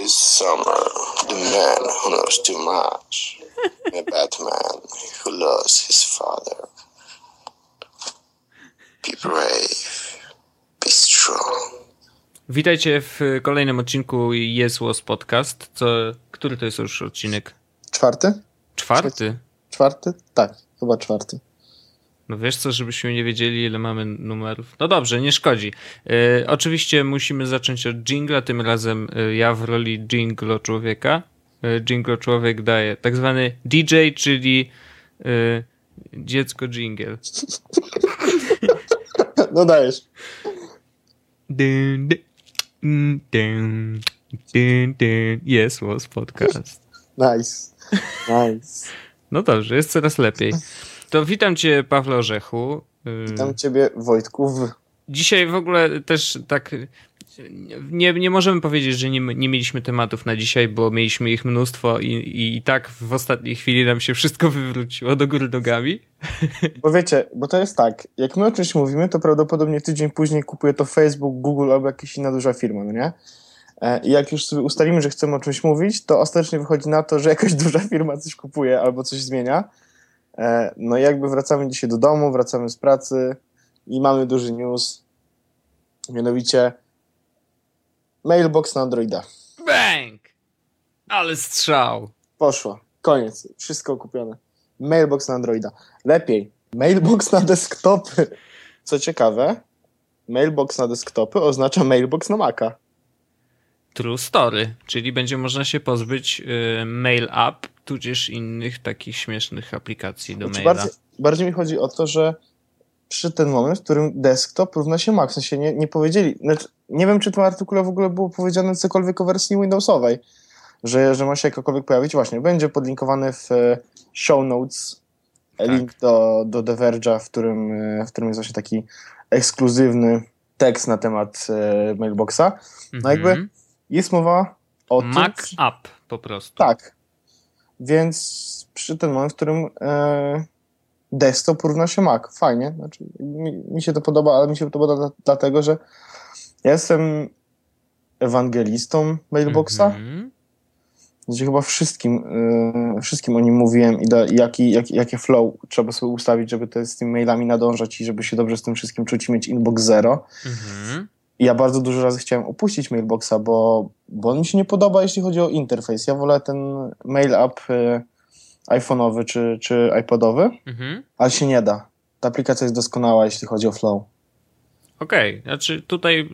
this summer, the man who knows too much, a Batman who lost his father. Be brave, be strong. Witajcie w kolejnym odcinku Yes Was Podcast. Co, który to jest już odcinek? Czwarty? Czwarty? Czwarty? Tak, chyba czwarty. No wiesz co, żebyśmy nie wiedzieli, ile mamy numerów. No dobrze, nie szkodzi. E, oczywiście musimy zacząć od jingla, tym razem e, ja w roli jinglo człowieka. E, jinglo człowiek daje tak zwany DJ, czyli dziecko jingle. No dajesz. Yes, was podcast. Nice. Nice. No dobrze, jest coraz lepiej. To witam cię, Pawle Orzechu. Y, Witam ciebie, Wojtku. W... Dzisiaj w ogóle też tak. Nie, nie możemy powiedzieć, że nie, nie mieliśmy tematów na dzisiaj, bo mieliśmy ich mnóstwo i, i, i tak w ostatniej chwili nam się wszystko wywróciło do góry nogami. Bo wiecie, bo to jest tak, jak my o czymś mówimy, to prawdopodobnie tydzień później kupuje to Facebook, Google albo jakaś inna duża firma, no nie? E, I jak już sobie ustalimy, że chcemy o czymś mówić, to ostatecznie wychodzi na to, że jakaś duża firma coś kupuje albo coś zmienia. E, No i jakby wracamy dzisiaj do domu, wracamy z pracy i mamy duży news. Mianowicie mailbox na Androida. Bang! Ale strzał. Poszło. Koniec. Wszystko kupione. Mailbox na Androida. Lepiej. Mailbox na desktopy. Co ciekawe, mailbox na desktopy oznacza mailbox na Maca. True story, czyli będzie można się pozbyć y, mail app, tudzież innych takich śmiesznych aplikacji do Znaczy, maila. bardziej, bardziej mi chodzi o to, że przy ten moment, w którym desktop równa się Mac, w sensie nie, nie powiedzieli, znaczy, nie wiem, czy w tym artykule w ogóle było powiedziane cokolwiek o wersji Windowsowej, że, że ma się jakakolwiek pojawić. Właśnie, będzie podlinkowany w e, show notes Tak. link do, do The Verge'a, w którym, e, w którym jest właśnie taki ekskluzywny tekst na temat e, mailboxa. No jakby Mhm. Jest mowa o Mac tym... app po prostu. Tak. Więc przy tym moment, w którym e, desktop równa się Mac. Fajnie. Znaczy, mi, mi się to podoba, ale mi się to podoba dla, dlatego, że ja jestem ewangelistą mailboxa, gdzie chyba wszystkim, e, wszystkim o nim mówiłem i da, jaki, jak, jakie flow trzeba sobie ustawić, żeby te, z tymi mailami nadążać i żeby się dobrze z tym wszystkim czuć i mieć inbox zero. Mhm. I ja bardzo dużo razy chciałem opuścić mailboxa, bo, bo on mi się nie podoba, jeśli chodzi o interfejs. Ja wolę ten mail app y, iPhone'owy czy, czy iPodowy, Mhm. ale się nie da. Ta aplikacja jest doskonała, jeśli chodzi o flow. Okej, znaczy tutaj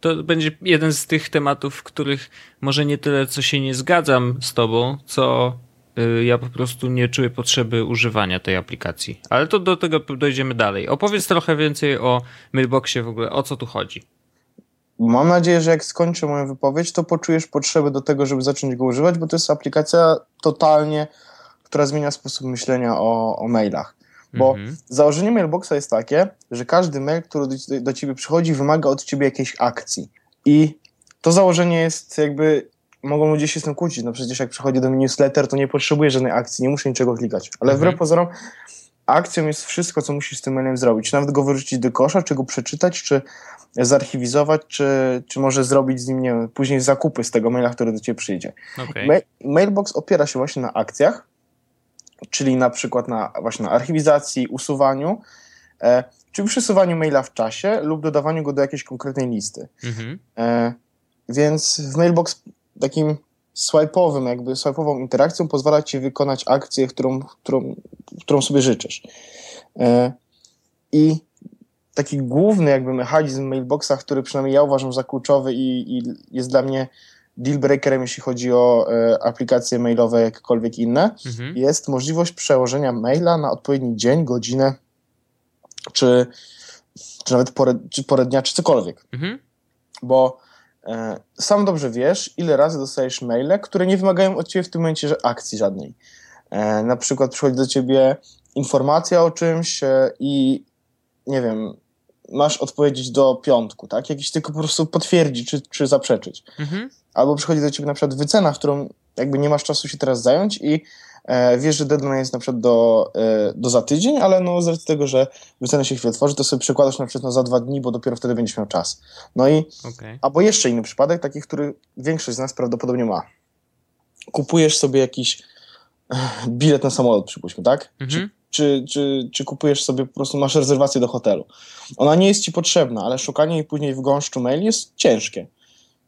to będzie jeden z tych tematów, w których może nie tyle, co się nie zgadzam z tobą, co y, ja po prostu nie czuję potrzeby używania tej aplikacji. Ale to do tego dojdziemy dalej. Opowiedz trochę więcej o Mailboxie w ogóle, o co tu chodzi. Mam nadzieję, że jak skończę moją wypowiedź, to poczujesz potrzebę do tego, żeby zacząć go używać, bo to jest aplikacja totalnie, która zmienia sposób myślenia o, o mailach. Bo Mhm. założenie mailboxa jest takie, że każdy mail, który do, do ciebie przychodzi, wymaga od ciebie jakiejś akcji. I to założenie jest jakby. Mogą ludzie się z tym kłócić. No przecież jak przychodzi do mnie newsletter, to nie potrzebuję żadnej akcji, nie muszę niczego klikać. Ale Mhm. wbrew pozorom, akcją jest wszystko, co musisz z tym mailem zrobić. Nawet go wyrzucić do kosza, czy go przeczytać, czy zarchiwizować, czy, czy może zrobić z nim, nie wiem, później zakupy z tego maila, który do ciebie przyjdzie. Okej. Ma- Mailbox opiera się właśnie na akcjach, czyli na przykład na właśnie na archiwizacji, usuwaniu, e, czy przesuwaniu maila w czasie lub dodawaniu go do jakiejś konkretnej listy. Mhm. E, więc w Mailbox takim swipe'owym, jakby swipe'ową interakcją pozwala ci wykonać akcję, którą, którą, którą sobie życzysz. E, I taki główny jakby mechanizm Mailboxa, który przynajmniej ja uważam za kluczowy i, i jest dla mnie deal breakerem, jeśli chodzi o e, aplikacje mailowe, jakiekolwiek inne, Mhm. jest możliwość przełożenia maila na odpowiedni dzień, godzinę, czy, czy nawet porę, czy porę dnia, czy cokolwiek. Mhm. Bo e, sam dobrze wiesz, ile razy dostajesz maile, które nie wymagają od ciebie w tym momencie że akcji żadnej. E, na przykład przychodzi do ciebie informacja o czymś e, i nie wiem, masz odpowiedzieć do piątku, tak? Jakiś tylko po prostu potwierdzić czy, czy zaprzeczyć. Mhm. Albo przychodzi do ciebie na przykład wycena, którą jakby nie masz czasu się teraz zająć i e, wiesz, że deadline jest na przykład do, e, do za tydzień, ale no z racji tego, że wycena się chwilę tworzy, to sobie przekładasz na przykład na za dwa dni, bo dopiero wtedy będziesz miał czas. No i Okay. Albo jeszcze inny przypadek, taki, który większość z nas prawdopodobnie ma. Kupujesz sobie jakiś eh, bilet na samolot, przypuśćmy, tak? Mhm. Czy, czy, czy kupujesz sobie po prostu, masz rezerwację do hotelu. Ona nie jest ci potrzebna, ale szukanie jej później w gąszczu maili jest ciężkie.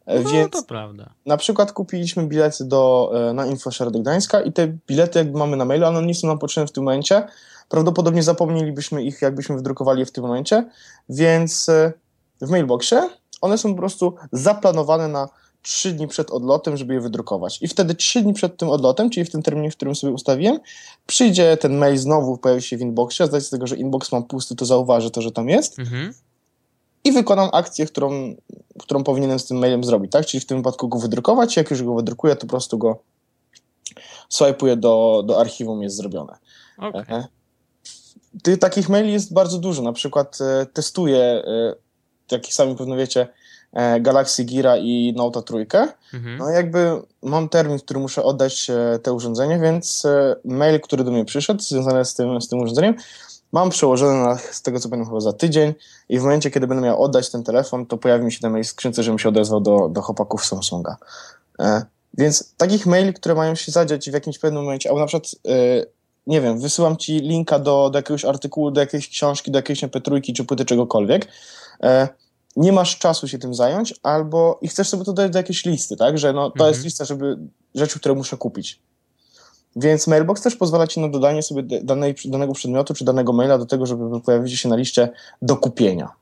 E, No Więc to prawda. na przykład kupiliśmy bilety do, e, na InfoShare do Gdańska i te bilety jakby mamy na mailu, one nie są nam potrzebne w tym momencie. Prawdopodobnie zapomnielibyśmy ich, jakbyśmy wydrukowali je w tym momencie, więc e, w mailboxie one są po prostu zaplanowane na 3 dni przed odlotem, żeby je wydrukować. I wtedy 3 dni przed tym odlotem, czyli w tym terminie, w którym sobie ustawiłem, przyjdzie ten mail znowu, pojawi się w inboxie, a z racji tego, że inbox mam pusty, to zauważy to, że tam jest Mhm. i wykonam akcję, którą, którą powinienem z tym mailem zrobić, tak? Czyli w tym wypadku go wydrukować, jak już go wydrukuję, to po prostu go swajpuję do, do archiwum, jest zrobione. Okej. E, Ty, takich maili jest bardzo dużo, na przykład e, testuję, e, jak sami pewno wiecie, e, Galaxy Gira i Note trójkę. Mhm. No jakby mam termin, w którym muszę oddać e, te urządzenie, więc e, mail, który do mnie przyszedł, związany z tym, z tym urządzeniem, mam przełożony na, z tego co pamiętam chyba za tydzień i w momencie, kiedy będę miał oddać ten telefon, to pojawi mi się ten mail w skrzynce, żebym się odezwał do, do chłopaków Samsunga. E, więc takich maili, które mają się zadziać w jakimś pewnym momencie, albo na przykład, e, nie wiem, wysyłam ci linka do, do jakiegoś artykułu, do jakiejś książki, do jakiejś mp3 czy płyty czegokolwiek, e, nie masz czasu się tym zająć, albo i chcesz sobie to dać do jakiejś listy, tak? Że no, to Mhm. jest lista, żeby rzeczy, które muszę kupić. Więc Mailbox też pozwala ci na dodanie sobie danej, danego przedmiotu czy danego maila do tego, żeby pojawić się na liście do kupienia.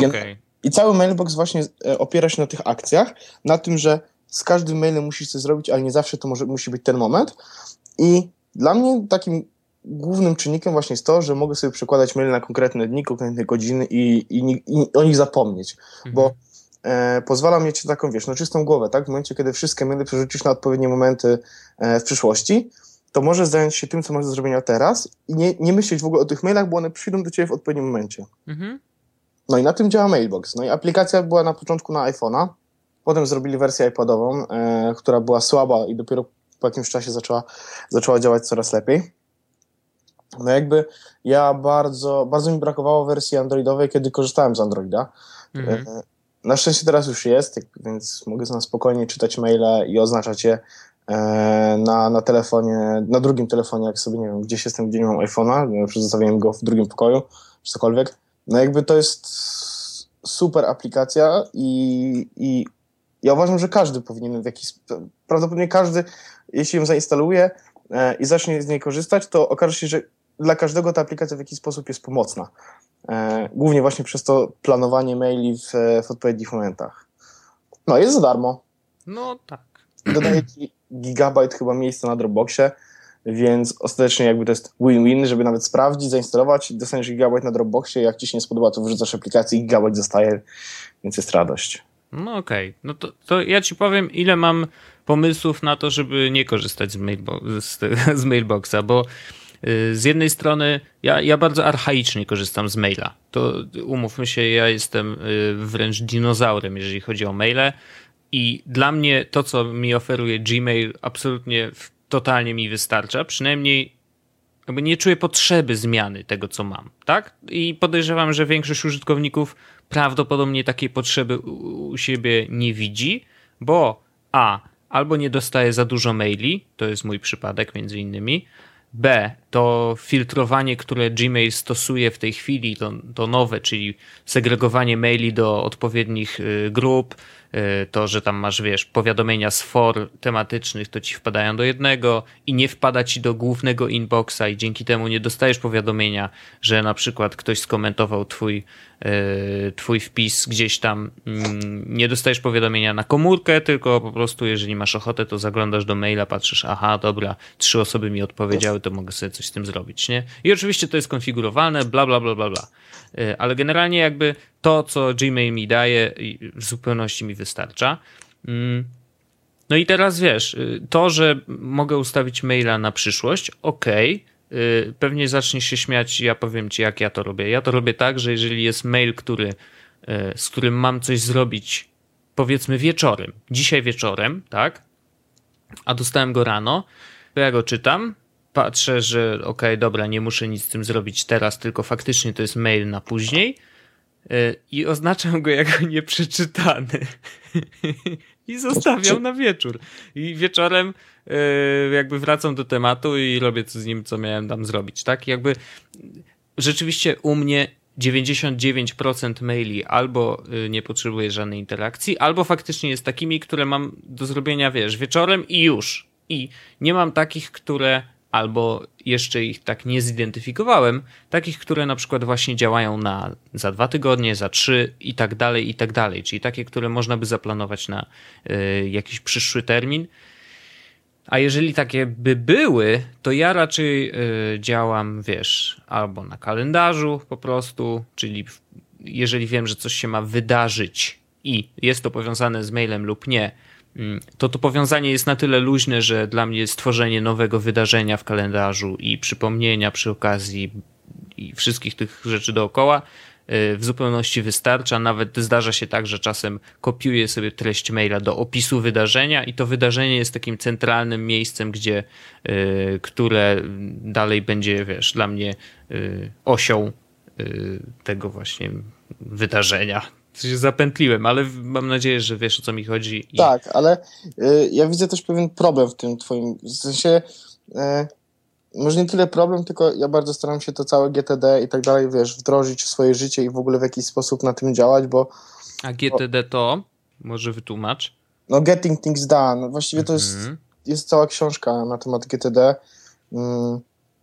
I Okej. I cały Mailbox właśnie e, opiera się na tych akcjach, na tym, że z każdym mailem musisz coś zrobić, ale nie zawsze to może, musi być ten moment. I dla mnie takim głównym czynnikiem właśnie jest to, że mogę sobie przekładać maile na konkretne dni, konkretne godziny i, i, i o nich zapomnieć Mhm. bo e, pozwala mieć taką, wiesz, no czystą głowę, tak? W momencie, kiedy wszystkie maile przerzucisz na odpowiednie momenty e, w przyszłości, to możesz zająć się tym, co masz do zrobienia teraz i nie, nie myśleć w ogóle o tych mailach, bo one przyjdą do ciebie w odpowiednim momencie. Mhm. No i na tym działa Mailbox. No i aplikacja była na początku na iPhone'a, potem zrobili wersję iPadową, e, która była słaba i dopiero po jakimś czasie zaczęła, zaczęła działać coraz lepiej. No jakby ja bardzo, bardzo mi brakowało wersji androidowej, kiedy korzystałem z Androida. Mhm. E, Na szczęście teraz już jest, więc mogę na spokojnie czytać maile i oznaczać je e, na, na telefonie, na drugim telefonie, jak sobie, nie wiem, gdzieś jestem, gdzie nie mam iPhone'a, zostawiłem go w drugim pokoju, czy cokolwiek. No jakby to jest super aplikacja i, i ja uważam, że każdy powinien w jakiś, prawdopodobnie każdy, jeśli ją zainstaluje e, i zacznie z niej korzystać, to okaże się, że dla każdego ta aplikacja w jakiś sposób jest pomocna. E, głównie właśnie przez to planowanie maili w, w odpowiednich momentach. No, jest za darmo. No tak. Dodaje ci gigabajt chyba miejsca na Dropboxie, więc ostatecznie jakby to jest win-win, żeby nawet sprawdzić, zainstalować, dostaniesz gigabajt na Dropboxie, jak ci się nie spodoba, to wyrzucasz aplikację i gigabajt zostaje, więc jest radość. No okej. No to, to ja ci powiem, ile mam pomysłów na to, żeby nie korzystać z, mailbo- z, z mailboxa, bo z jednej strony ja, ja bardzo archaicznie korzystam z maila. To umówmy się, ja jestem y, wręcz dinozaurem, jeżeli chodzi o maile i dla mnie to, co mi oferuje Gmail absolutnie totalnie mi wystarcza, przynajmniej jakby nie czuję potrzeby zmiany tego, co mam, tak? I podejrzewam, że większość użytkowników prawdopodobnie takiej potrzeby u siebie nie widzi, bo a, albo nie dostaje za dużo maili, to jest mój przypadek między innymi, b, to filtrowanie, które Gmail stosuje w tej chwili, to, to nowe, czyli segregowanie maili do odpowiednich y, grup, y, to, że tam masz, wiesz, powiadomienia z for tematycznych, to ci wpadają do jednego i nie wpada ci do głównego inboxa i dzięki temu nie dostajesz powiadomienia, że na przykład ktoś skomentował twój, y, twój wpis gdzieś tam, mm, nie dostajesz powiadomienia na komórkę, tylko po prostu jeżeli masz ochotę, to zaglądasz do maila, patrzysz, aha, dobra, trzy osoby mi odpowiedziały, to mogę sobie coś z tym zrobić, nie? I oczywiście to jest konfigurowalne, bla, bla, bla, bla, bla. Y, Ale generalnie jakby to, co Gmail mi daje, w zupełności mi wystarcza. Mm. No i teraz wiesz, y, to, że mogę ustawić maila na przyszłość, okej. y, Pewnie zaczniesz się śmiać, ja powiem ci, jak ja to robię. Ja to robię tak, że jeżeli jest mail, który, y, z którym mam coś zrobić, powiedzmy wieczorem, dzisiaj wieczorem, tak? a dostałem go rano, to ja go czytam, patrzę, że okej, okay, dobra, nie muszę nic z tym zrobić teraz, tylko faktycznie to jest mail na później y, i oznaczam go jako nieprzeczytany. I zostawiam na wieczór. I wieczorem y, jakby wracam do tematu i robię co z nim, co miałem tam zrobić, tak? Jakby rzeczywiście u mnie 99% maili albo y, nie potrzebuje żadnej interakcji, albo faktycznie jest takimi, które mam do zrobienia, wiesz, wieczorem i już. I nie mam takich, które albo jeszcze ich tak nie zidentyfikowałem, takich, które na przykład właśnie działają na za dwa tygodnie, za trzy i tak dalej, i tak dalej. Czyli takie, które można by zaplanować na y, jakiś przyszły termin. A jeżeli takie by były, to ja raczej y, działam, wiesz, albo na kalendarzu po prostu, czyli jeżeli wiem, że coś się ma wydarzyć i jest to powiązane z mailem lub nie, to to powiązanie jest na tyle luźne, że dla mnie stworzenie nowego wydarzenia w kalendarzu i przypomnienia przy okazji i wszystkich tych rzeczy dookoła w zupełności wystarcza. Nawet zdarza się tak, że czasem kopiuję sobie treść maila do opisu wydarzenia i to wydarzenie jest takim centralnym miejscem, gdzie, y, które dalej będzie, wiesz, dla mnie y, osią tego właśnie wydarzenia. Się zapętliłem, ale mam nadzieję, że wiesz o co mi chodzi. I... Tak, ale y, ja widzę też pewien problem w tym twoim, w sensie y, może nie tyle problem, tylko ja bardzo staram się to całe GTD i tak dalej, wiesz, wdrożyć w swoje życie i w ogóle w jakiś sposób na tym działać, bo... A GTD to? Może wytłumacz? No Getting Things Done. Właściwie to jest, mhm. jest cała książka na temat GTD mm,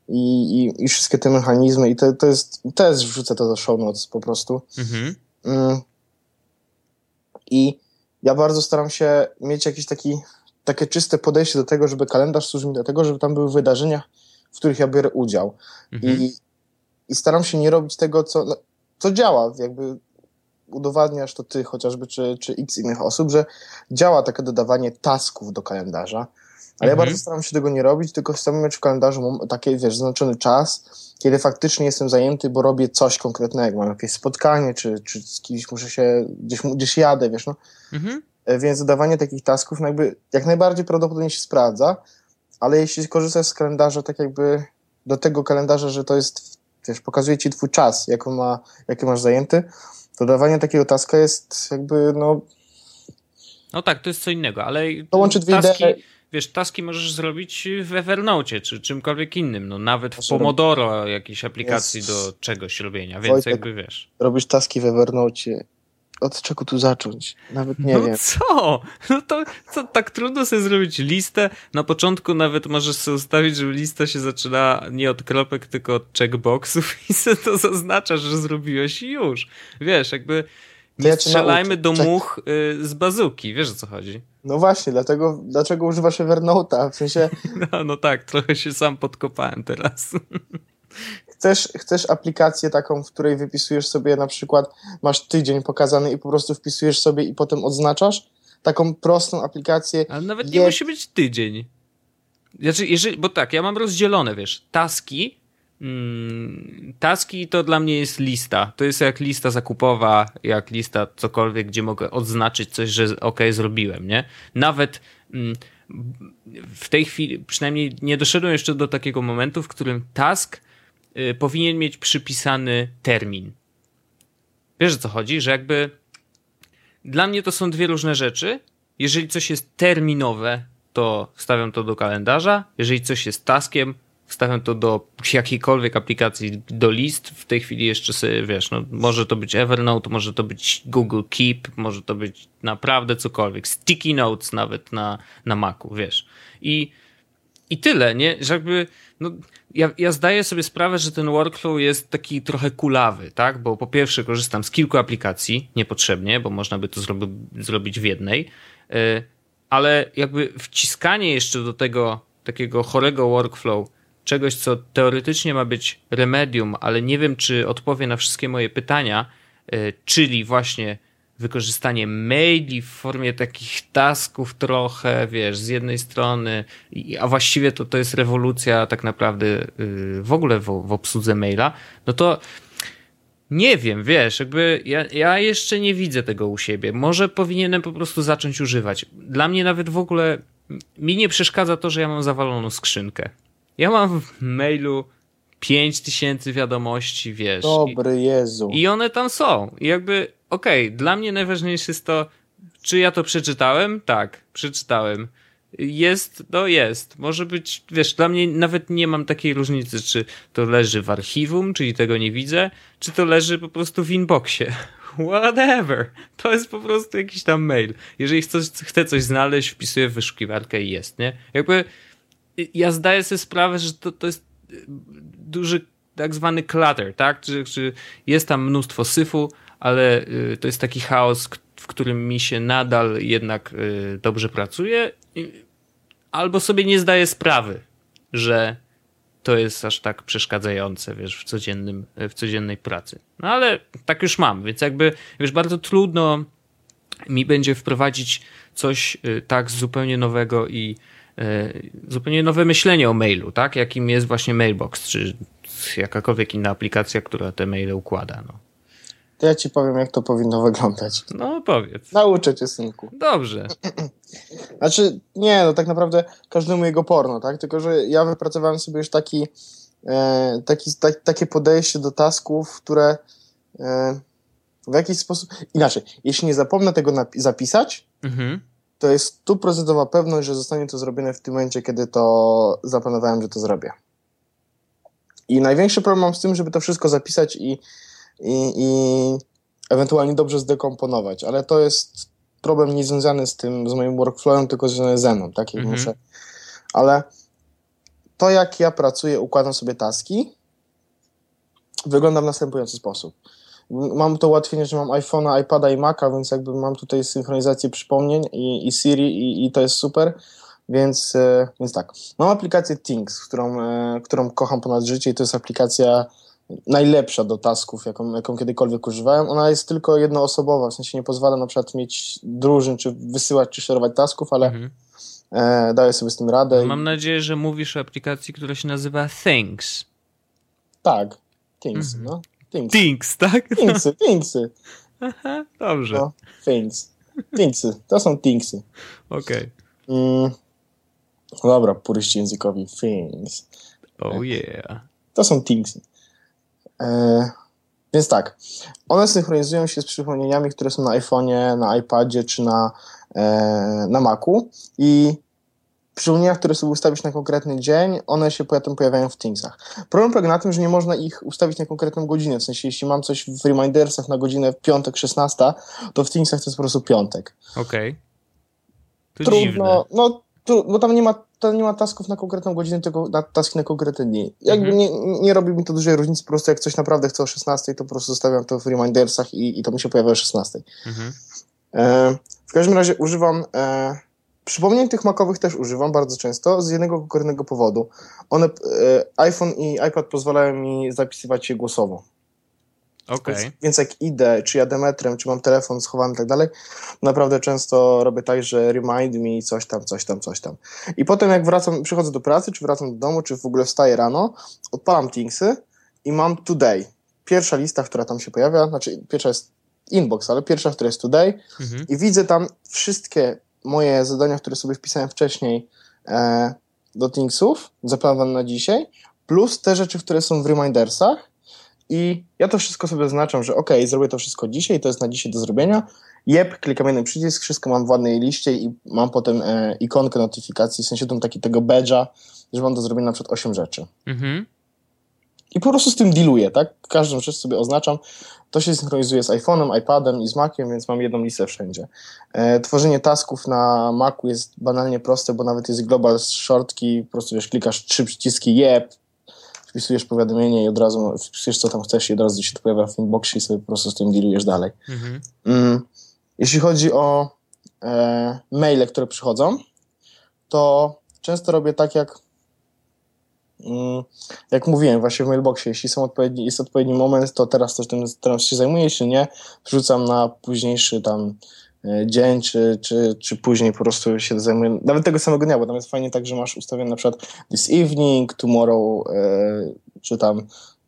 i, i, i, wszystkie te mechanizmy i to, to jest, też wrzucę to do show notes po prostu. Mhm. Mm. I ja bardzo staram się mieć jakiś taki takie czyste podejście do tego, żeby kalendarz służył mi do tego, żeby tam były wydarzenia, w których ja biorę udział. Mhm. I, I staram się nie robić tego, co, no, co działa, jakby udowadniasz to ty chociażby, czy, czy x innych osób, że działa takie dodawanie tasków do kalendarza, ale mhm. ja bardzo staram się tego nie robić, tylko chcę mieć w kalendarzu taki, wiesz, zaznaczony czas, kiedy faktycznie jestem zajęty, bo robię coś konkretnego, mam jakieś spotkanie, czy, czy z kimś muszę się, gdzieś, gdzieś jadę, wiesz, no. Mhm. E, więc dodawanie takich tasków no jakby jak najbardziej prawdopodobnie się sprawdza, ale jeśli korzystasz z kalendarza tak jakby do tego kalendarza, że to jest, wiesz, pokazuje ci twój czas, jaką ma, jaki masz zajęty, to dawanie takiego taska jest jakby, no... No tak, to jest co innego, ale to łączy dwie taski, idee. Wiesz, taski możesz zrobić w Evernote czy czymkolwiek innym, no nawet w Pomodoro jakiejś aplikacji jest... do czegoś robienia, więc Wojtek, jakby wiesz. Robisz taski w Evernote od czego tu zacząć? Nawet nie no wiem. co? No to, to tak trudno sobie zrobić listę. Na początku nawet możesz sobie ustawić, żeby lista się zaczyna nie od kropek, tylko od checkboxów i sobie to zaznaczasz, że zrobiłeś i już. Wiesz, jakby nie ja strzelajmy do much y, z bazuki. Wiesz o co chodzi? No właśnie, dlatego, dlaczego używasz Evernote'a? W sensie... No, no tak, trochę się sam podkopałem teraz. Chcesz, chcesz aplikację taką, w której wypisujesz sobie na przykład, masz tydzień pokazany i po prostu wpisujesz sobie i potem odznaczasz? Taką prostą aplikację. Ale nawet nie je... musi być tydzień. Znaczy, jeżeli, bo tak, ja mam rozdzielone, wiesz, taski. Mm, taski to dla mnie jest lista. To jest jak lista zakupowa, jak lista cokolwiek, gdzie mogę odznaczyć coś, że ok, zrobiłem, nie? Nawet mm, w tej chwili, przynajmniej nie doszedłem jeszcze do takiego momentu, w którym task Y, powinien mieć przypisany termin. Wiesz o co chodzi? Że jakby dla mnie to są dwie różne rzeczy. Jeżeli coś jest terminowe, to wstawiam to do kalendarza. Jeżeli coś jest taskiem, wstawiam to do jakiejkolwiek aplikacji, do list. W tej chwili jeszcze sobie, wiesz, no, może to być Evernote, może to być Google Keep, może to być naprawdę cokolwiek. Sticky Notes nawet na, na Macu, wiesz. I, i tyle, nie? Że jakby, no, ja, ja zdaję sobie sprawę, że ten workflow jest taki trochę kulawy, tak? Bo po pierwsze korzystam z kilku aplikacji niepotrzebnie, bo można by to zrobi, zrobić w jednej, y, ale jakby wciskanie jeszcze do tego takiego chorego workflow czegoś, co teoretycznie ma być remedium, ale nie wiem, czy odpowie na wszystkie moje pytania, y, czyli właśnie wykorzystanie maili w formie takich tasków trochę, wiesz, z jednej strony, a właściwie to, to jest rewolucja tak naprawdę y, w ogóle w, w obsłudze maila, no to nie wiem, wiesz, jakby ja, ja jeszcze nie widzę tego u siebie. Może powinienem po prostu zacząć używać. Dla mnie nawet w ogóle mi nie przeszkadza to, że ja mam zawaloną skrzynkę. Ja mam w mailu 5000 wiadomości, wiesz. Dobry Jezu. I one tam są. I jakby, okej, okay, dla mnie najważniejsze jest to, czy ja to przeczytałem? Tak, przeczytałem. Jest, no jest. Może być, wiesz, dla mnie nawet nie mam takiej różnicy, czy to leży w archiwum, czyli tego nie widzę, czy to leży po prostu w inboxie. Whatever. To jest po prostu jakiś tam mail. Jeżeli chcę, chcę coś znaleźć, wpisuję w wyszukiwarkę i jest, nie? Jakby ja zdaję sobie sprawę, że to, to jest duży tak zwany clutter, tak? Czy, czy jest tam mnóstwo syfu, ale y, to jest taki chaos, w którym mi się nadal jednak y, dobrze pracuje, albo sobie nie zdaję sprawy, że to jest aż tak przeszkadzające, wiesz, w codziennym, w codziennej pracy. No ale tak już mam, więc jakby, wiesz, bardzo trudno mi będzie wprowadzić coś y, tak zupełnie nowego i zupełnie nowe myślenie o mailu, tak? Jakim jest właśnie Mailbox, czy jakakolwiek inna aplikacja, która te maile układa, no. To ja ci powiem, jak to powinno wyglądać. No, powiedz. Nauczę cię, synku. Dobrze. Znaczy, nie, no tak naprawdę każdemu jego porno, tak? Tylko, że ja wypracowałem sobie już taki, e, taki tak, takie podejście do tasków, które e, w jakiś sposób... Inaczej, jeśli nie zapomnę tego zapisać, mhm. To jest stuprocentowa pewność, że zostanie to zrobione w tym momencie, kiedy to zaplanowałem, że to zrobię. I największy problem mam z tym, żeby to wszystko zapisać i i, i ewentualnie dobrze zdekomponować, ale to jest problem nie związany z tym, z moim workflowem, tylko związany ze mną, tak? Mhm. Muszę, ale to jak ja pracuję, układam sobie taski, wygląda w następujący sposób. Mam to ułatwienie, że mam iPhone'a, iPada i Maca, więc jakby mam tutaj synchronizację przypomnień i, i Siri i, i to jest super. Więc, e, więc tak. Mam aplikację Things, którą, e, którą kocham ponad życie i to jest aplikacja najlepsza do tasków, jaką, jaką kiedykolwiek używałem. Ona jest tylko jednoosobowa, w sensie nie pozwala na przykład mieć drużyn, czy wysyłać, czy szerować tasków, ale mhm. e, daję sobie z tym radę. Mam nadzieję, że mówisz o aplikacji, która się nazywa Things. Tak, Things, mhm. no. Things. Things, tak? Thingsy, Thingsy. Aha, dobrze. No, things. Thingsy, to są Thingsy. Okej. Okay. Mm, dobra, puryści językowi. Things. Oh yeah. To są Thingsy. E, więc tak, one synchronizują się z przypomnieniami, które są na iPhone'ie, na iPadzie czy na, e, na Macu i przypomnienia, które sobie ustawisz na konkretny dzień, one się potem pojawiają w Thingsach. Problem polega na tym, że nie można ich ustawić na konkretną godzinę, w sensie jeśli mam coś w Remindersach na godzinę piątek 16, to w Thingsach to jest po prostu piątek. Okej. Okay. Trudno, dziwne. no tu, bo tam nie ma, tam nie ma tasków na konkretną godzinę, tylko na taski na konkretne dni. Jakby mhm. nie, nie robi mi to dużej różnicy, po prostu jak coś naprawdę chcę o 16, to po prostu zostawiam to w remindersach i, i to mi się pojawia o 16. Mhm. E, w każdym razie używam, e, przypomnień tych makowych też używam bardzo często z jednego konkretnego powodu. One, e, iPhone i iPad pozwalają mi zapisywać je głosowo. Okay. Więc, więc, jak idę, czy jadę metrem, czy mam telefon schowany i tak dalej, naprawdę często robię tak, że remind me coś tam, coś tam, coś tam. I potem jak wracam, przychodzę do pracy, czy wracam do domu, czy w ogóle wstaję rano, odpalam Thingsy i mam today. Pierwsza lista, która tam się pojawia, znaczy pierwsza jest inbox, ale pierwsza, która jest today mhm. i widzę tam wszystkie moje zadania, które sobie wpisałem wcześniej e, do Thingsów, zaplanowane na dzisiaj, plus te rzeczy, które są w remindersach i ja to wszystko sobie zaznaczam, że ok, zrobię to wszystko dzisiaj, to jest na dzisiaj do zrobienia. Jep, klikam jeden przycisk, wszystko mam w ładnej liście i mam potem e, ikonkę notyfikacji, w sensie tam taki tego badge'a, że mam do zrobienia na przykład 8 rzeczy. Mhm. I po prostu z tym dealuję, tak? Każdą rzecz sobie oznaczam. To się synchronizuje z iPhone'em, iPadem i z Maciem, więc mam jedną listę wszędzie. E, tworzenie tasków na Macu jest banalnie proste, bo nawet jest global shortki, po prostu wiesz, klikasz trzy przyciski jep, wpisujesz powiadomienie i od razu wpisujesz, co tam chcesz i od razu się to pojawia w inboxie i sobie po prostu z tym dealujesz dalej. Mhm. Mm. Jeśli chodzi o e, maile, które przychodzą, to często robię tak, jak jak mówiłem właśnie w mailboxie, jeśli są odpowiedni, jest odpowiedni moment, to teraz też tym teraz się zajmuję, jeśli nie, wrzucam na późniejszy tam E, dzień, czy, czy, czy później po prostu się zajmuję, nawet tego samego dnia, bo tam jest fajnie tak, że masz ustawione na przykład this evening, tomorrow, e, czy tam,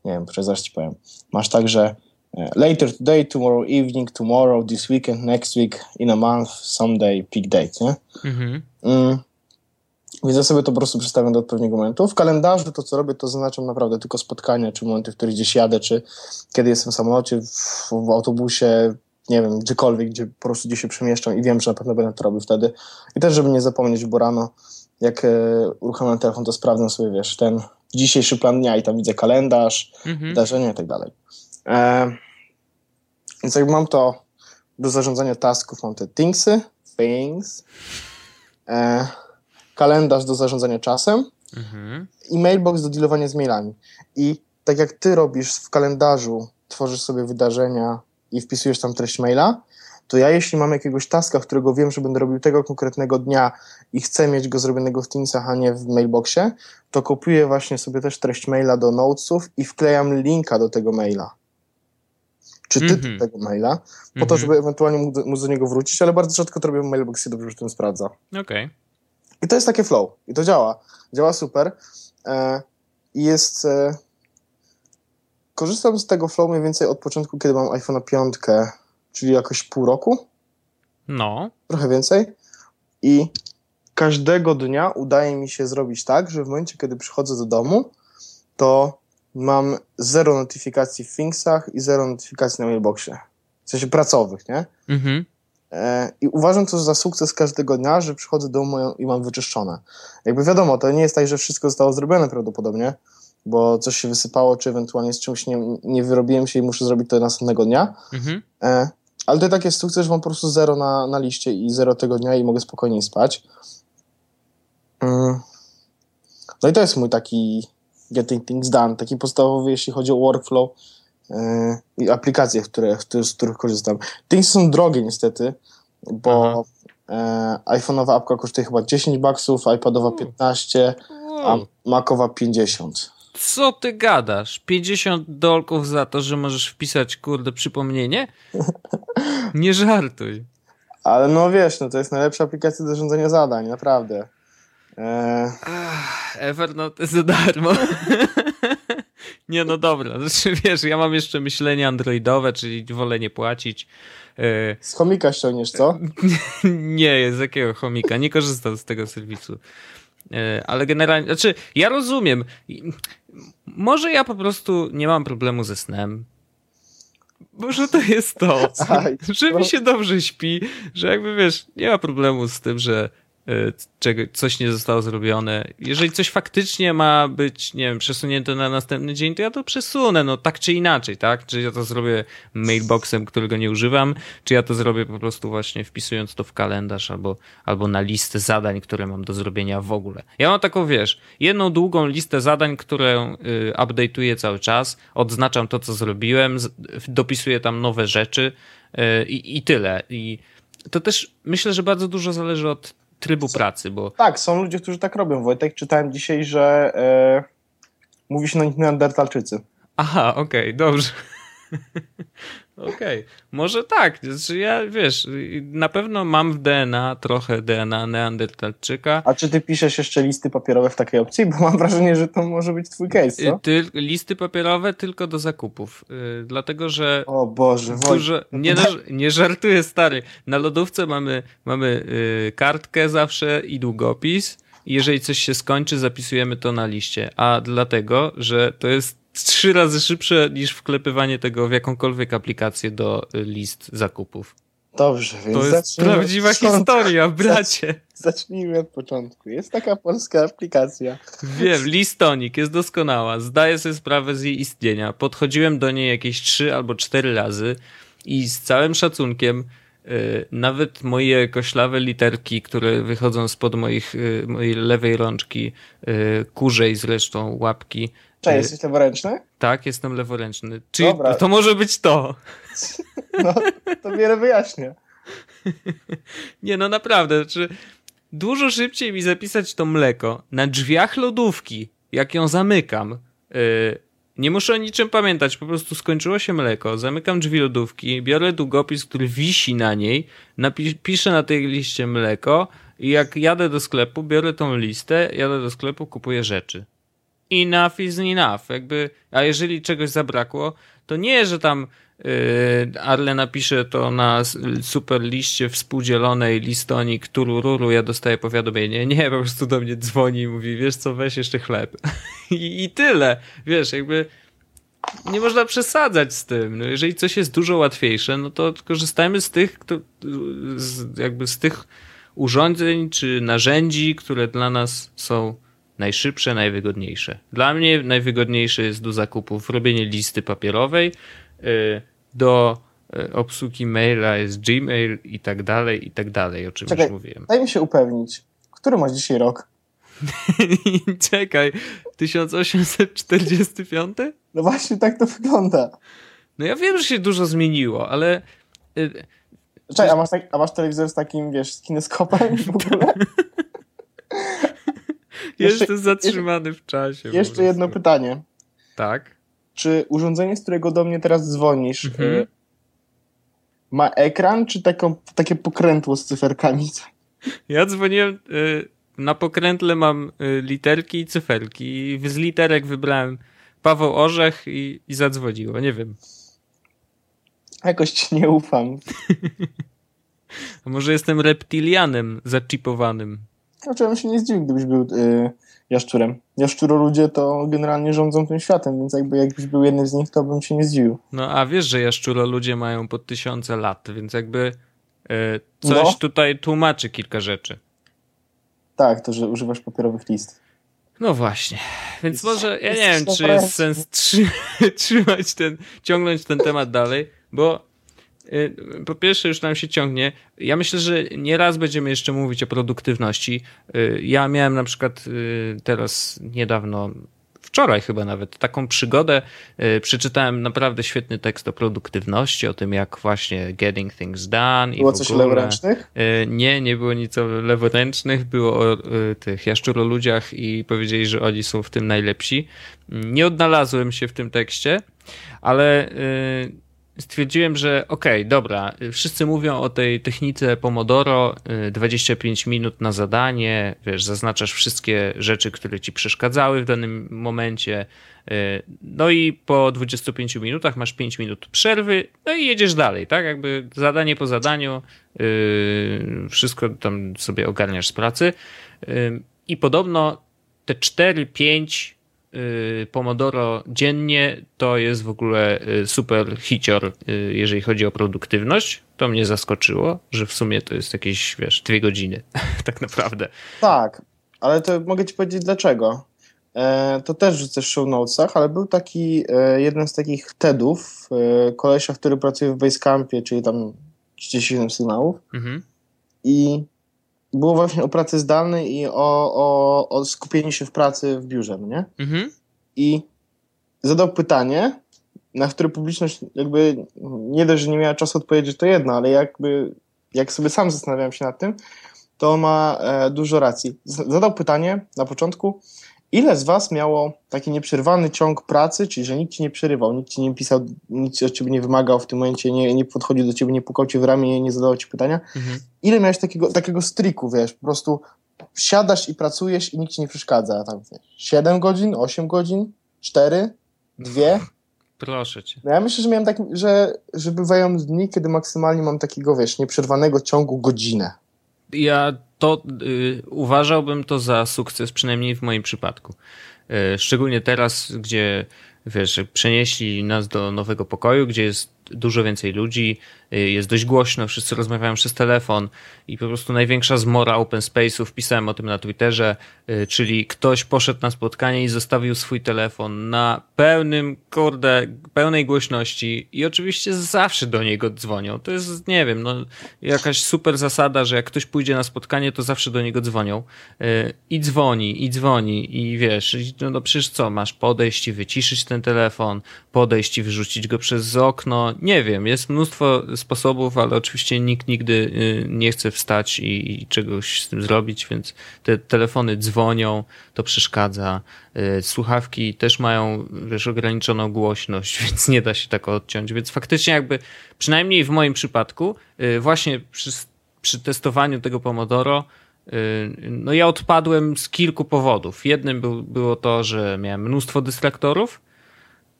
nie wiem, zaraz ci powiem, masz tak, że e, later today, tomorrow evening, tomorrow, this weekend, next week, in a month, someday, pick date, nie? Mhm. Mm, Więc ja sobie to po prostu przestawiam do odpowiedniego momentu. W kalendarzu to, co robię, to zaznaczam naprawdę tylko spotkania, czy momenty, w których gdzieś jadę, czy kiedy jestem w samolocie, w, w autobusie, nie wiem, gdziekolwiek, gdzie po prostu gdzieś się przemieszczam i wiem, że na pewno będę to robił wtedy. I też, żeby nie zapomnieć, bo rano, jak e, uruchamiam telefon, to sprawdzam sobie, wiesz, ten dzisiejszy plan dnia i tam widzę kalendarz, Mhm. wydarzenia i tak dalej. E, więc jak mam to do zarządzania tasków, mam te thingsy, things, e, kalendarz do zarządzania czasem Mhm. i mailbox do dealowania z mailami. I tak jak ty robisz w kalendarzu, tworzysz sobie wydarzenia i wpisujesz tam treść maila, to ja jeśli mam jakiegoś taska, którego wiem, że będę robił tego konkretnego dnia i chcę mieć go zrobionego w Teamsach, a nie w mailboxie, to kopiuję właśnie sobie też treść maila do notesów i wklejam linka do tego maila. Czy tytuł Mhm. tego maila, po to, Mhm. żeby ewentualnie móc do, móc do niego wrócić, ale bardzo rzadko to robię w mailboxie, dobrze, że ten sprawdza. Okej. I to jest takie flow. I to działa. Działa super. E, I jest. E, korzystam z tego flow mniej więcej od początku, kiedy mam iPhone'a 5, czyli jakoś pół roku, No. trochę więcej. I każdego dnia udaje mi się zrobić tak, że w momencie, kiedy przychodzę do domu, to mam zero notyfikacji w Thingsach i zero notyfikacji na mailboxie. W sensie pracowych, nie? Mhm. E, I uważam to za sukces każdego dnia, że przychodzę do domu i mam wyczyszczone. Jakby wiadomo, to nie jest tak, że wszystko zostało zrobione prawdopodobnie, bo coś się wysypało, czy ewentualnie z czymś nie, nie wyrobiłem się i muszę zrobić to następnego dnia. Mhm. E, ale to tak jest sukces, że mam po prostu zero na, na liście i zero tego dnia i mogę spokojniej spać. Mm. No i to jest mój taki getting things done, taki podstawowy, jeśli chodzi o workflow i aplikacje, które, z których korzystam. Things są drogie niestety, bo e, iPhone'owa apka kosztuje chyba 10 baksów, iPadowa 15, a Wow. Macowa 50. Co ty gadasz? 50 dolków za to, że możesz wpisać, kurde, przypomnienie? Nie żartuj. Ale no wiesz, no to jest najlepsza aplikacja do zarządzania zadań, naprawdę. E, Ach, Evernote jest za darmo. Nie, no dobra. Znaczy, wiesz, ja mam jeszcze myślenie androidowe, czyli wolę nie płacić. E, z chomika ściągniesz, co? Nie, z jakiego chomika? Nie korzystam z tego serwisu. E, Ale generalnie, znaczy, ja rozumiem. Może ja po prostu nie mam problemu ze snem. Może to jest to, Aj, że no. mi się dobrze śpi, że jakby wiesz, nie ma problemu z tym, że coś nie zostało zrobione. Jeżeli coś faktycznie ma być, nie wiem, przesunięte na następny dzień, to ja to przesunę, no tak czy inaczej, tak? Czy ja to zrobię mailboxem, którego nie używam, czy ja to zrobię po prostu właśnie wpisując to w kalendarz albo, albo na listę zadań, które mam do zrobienia w ogóle. Ja mam taką, wiesz, jedną długą listę zadań, którą y, update'uję cały czas, odznaczam to, co zrobiłem, dopisuję tam nowe rzeczy y, i tyle. I to też myślę, że bardzo dużo zależy od trybu pracy, bo Tak, są ludzie, którzy tak robią. Wojtek, czytałem dzisiaj, że e, mówi się na nich neandertalczycy. Aha, okej, dobrze. Okej, może tak. Znaczy ja, wiesz, na pewno mam w DNA trochę DNA Neandertalczyka. A czy ty piszesz jeszcze listy papierowe w takiej opcji? Bo mam wrażenie, że to może być twój case, co? Y, Ty, listy papierowe tylko do zakupów. Y, dlatego, że O Boże, Wojtek. dużo. Nie, no, nie żartuję, stary. Na lodówce mamy, mamy y, kartkę zawsze i długopis. I jeżeli coś się skończy, zapisujemy to na liście. A dlatego, że to jest trzy razy szybsze niż wklepywanie tego w jakąkolwiek aplikację do y, list zakupów. Dobrze, więc To jest prawdziwa historia, bracie. Zacznijmy od początku. Jest taka polska aplikacja. Wiem, listonik jest doskonała. Zdaję sobie sprawę z jej istnienia. Podchodziłem do niej jakieś trzy albo cztery razy i z całym szacunkiem y, nawet moje koślawe literki, które wychodzą spod moich, y, mojej lewej rączki, kurzej zresztą łapki. Cześć, y, jesteś leworęczny? Tak, jestem leworęczny. Czyli Dobra. to może być to. No, to wiele wyjaśnia. Nie, no naprawdę, znaczy dużo szybciej mi zapisać to mleko na drzwiach lodówki, jak ją zamykam. Yy, nie muszę o niczym pamiętać, po prostu skończyło się mleko, zamykam drzwi lodówki, biorę długopis, który wisi na niej, napi- piszę na tej liście mleko i jak jadę do sklepu, biorę tą listę, jadę do sklepu, kupuję rzeczy. Enough is enough. Jakby, a jeżeli czegoś zabrakło, to nie, że tam Yy, Arle napisze to na super liście współdzielonej listonik turururu, ja dostaję powiadomienie, nie, po prostu do mnie dzwoni i mówi, wiesz co, weź jeszcze chleb. I, I tyle, wiesz, jakby nie można przesadzać z tym. No jeżeli coś jest dużo łatwiejsze, no to korzystajmy z tych, kto, z, jakby z tych urządzeń czy narzędzi, które dla nas są najszybsze, najwygodniejsze. Dla mnie najwygodniejsze jest do zakupów robienie listy papierowej, y, do y, obsługi maila jest Gmail i tak dalej, i tak dalej, o czym Czekaj, już mówiłem. Daj mi się upewnić. Który masz dzisiaj rok? Czekaj, 1845? No właśnie tak to wygląda. No ja wiem, że się dużo zmieniło, ale y, Czekaj, a masz, tak, a masz telewizor z takim, wiesz, z kineskopem w ogóle? jestem zatrzymany w czasie. Jeszcze jedno pytanie. Tak. Czy urządzenie, z którego do mnie teraz dzwonisz, Mhm. y, ma ekran, czy taką, takie pokrętło z cyferkami? Ja dzwoniłem, y, na pokrętle mam y, literki i cyferki i z literek wybrałem Paweł Orzech i, i zadzwoniło, nie wiem. Jakoś ci nie ufam. A może jestem reptilianem zaczipowanym. Znaczy, ja bym się nie zdziwił, gdybyś był y, jaszczurem. Jaszczuro ludzie to generalnie rządzą tym światem, więc jakby jakbyś był jednym z nich, to bym się nie zdziwił. No a wiesz, że jaszczuro ludzie mają po tysiące lat, więc jakby y, coś No. tutaj tłumaczy kilka rzeczy. Tak, to, że używasz papierowych list. No właśnie, więc Jest- może ja nie wiem, czy jest sens trzy, trzymać ten, ciągnąć ten temat dalej, bo po pierwsze już nam się ciągnie. Ja myślę, że nieraz będziemy jeszcze mówić o produktywności. Y, Ja miałem na przykład y, teraz niedawno, wczoraj chyba nawet, taką przygodę. Y, Przeczytałem naprawdę świetny tekst o produktywności, o tym jak właśnie getting things done i Było w coś ogóle. leworęcznych? Nie, nie było nic o leworęcznych, było o tych jaszczuroludziach i powiedzieli, że oni są w tym najlepsi. Nie odnalazłem się w tym tekście, ale stwierdziłem, że okej, dobra, e, wszyscy mówią o tej technice Pomodoro, e, 25 minut na zadanie, wiesz, zaznaczasz wszystkie rzeczy, które ci przeszkadzały w danym momencie, e, no i po 25 minutach masz 5 minut przerwy, no i jedziesz dalej, tak? Jakby zadanie po zadaniu, yy, wszystko tam sobie ogarniasz z pracy. I podobno te 4-5 yy, Pomodoro dziennie to jest w ogóle yy, super hicior, yy, jeżeli chodzi o produktywność. To mnie zaskoczyło, że w sumie to jest jakieś, wiesz, dwie godziny, tak naprawdę. Tak, ale to mogę ci powiedzieć dlaczego. E, to też rzucę w show notesach, ale był taki e, jeden z takich TEDów, e, kolesia, który pracuje w Basecampie, czyli tam 37 sygnałów Mhm. i było właśnie o pracy zdalnej i o, o, o skupieniu się w pracy w biurze, no nie? Mhm. I zadał pytanie, na które publiczność jakby nie dość, że nie miała czasu odpowiedzieć, to jedno, ale jakby jak sobie sam zastanawiałem się nad tym, to ma e, dużo racji. Zadał pytanie na początku, ile z was miało taki nieprzerwany ciąg pracy, czyli że nikt ci nie przerywał, nikt ci nie pisał, nic od ciebie nie wymagał w tym momencie, nie, nie podchodził do ciebie, nie pukał ci w ramię, nie zadawał ci pytania. Mhm. Ile miałeś takiego, takiego striku, wiesz, po prostu siadasz i pracujesz i nikt ci nie przeszkadza. Tam, wiesz, 7 godzin, 8 godzin, 4, 2. Proszę cię. No ja myślę, że miałem tak, że, że bywają dni, kiedy maksymalnie mam takiego, wiesz, nieprzerwanego ciągu godzinę. Ja to y, uważałbym to za sukces, przynajmniej w moim przypadku. Y, szczególnie teraz, gdzie wiesz, przenieśli nas do nowego pokoju, gdzie jest dużo więcej ludzi, y, jest dość głośno, wszyscy rozmawiają przez telefon i po prostu największa zmora open space'ów, pisałem o tym na Twitterze, y, czyli ktoś poszedł na spotkanie i zostawił swój telefon na pełnym, kurde, pełnej głośności i oczywiście zawsze do niego dzwonią. To jest, nie wiem, no jakaś super zasada, że jak ktoś pójdzie na spotkanie, to zawsze do niego dzwonią y, i dzwoni, i dzwoni i wiesz, no, no przecież co, masz podejść i wyciszyć ten telefon, podejść i wyrzucić go przez okno, nie wiem, jest mnóstwo sposobów, ale oczywiście nikt nigdy y, nie chce wstać i, i czegoś z tym zrobić, więc te telefony dzwonią, to przeszkadza. Y, Słuchawki też mają, wiesz, ograniczoną głośność, więc nie da się tak odciąć, więc faktycznie jakby, przynajmniej w moim przypadku, y, właśnie przy, przy testowaniu tego Pomodoro, no ja odpadłem z kilku powodów. Jednym był, było to, że miałem mnóstwo dystraktorów,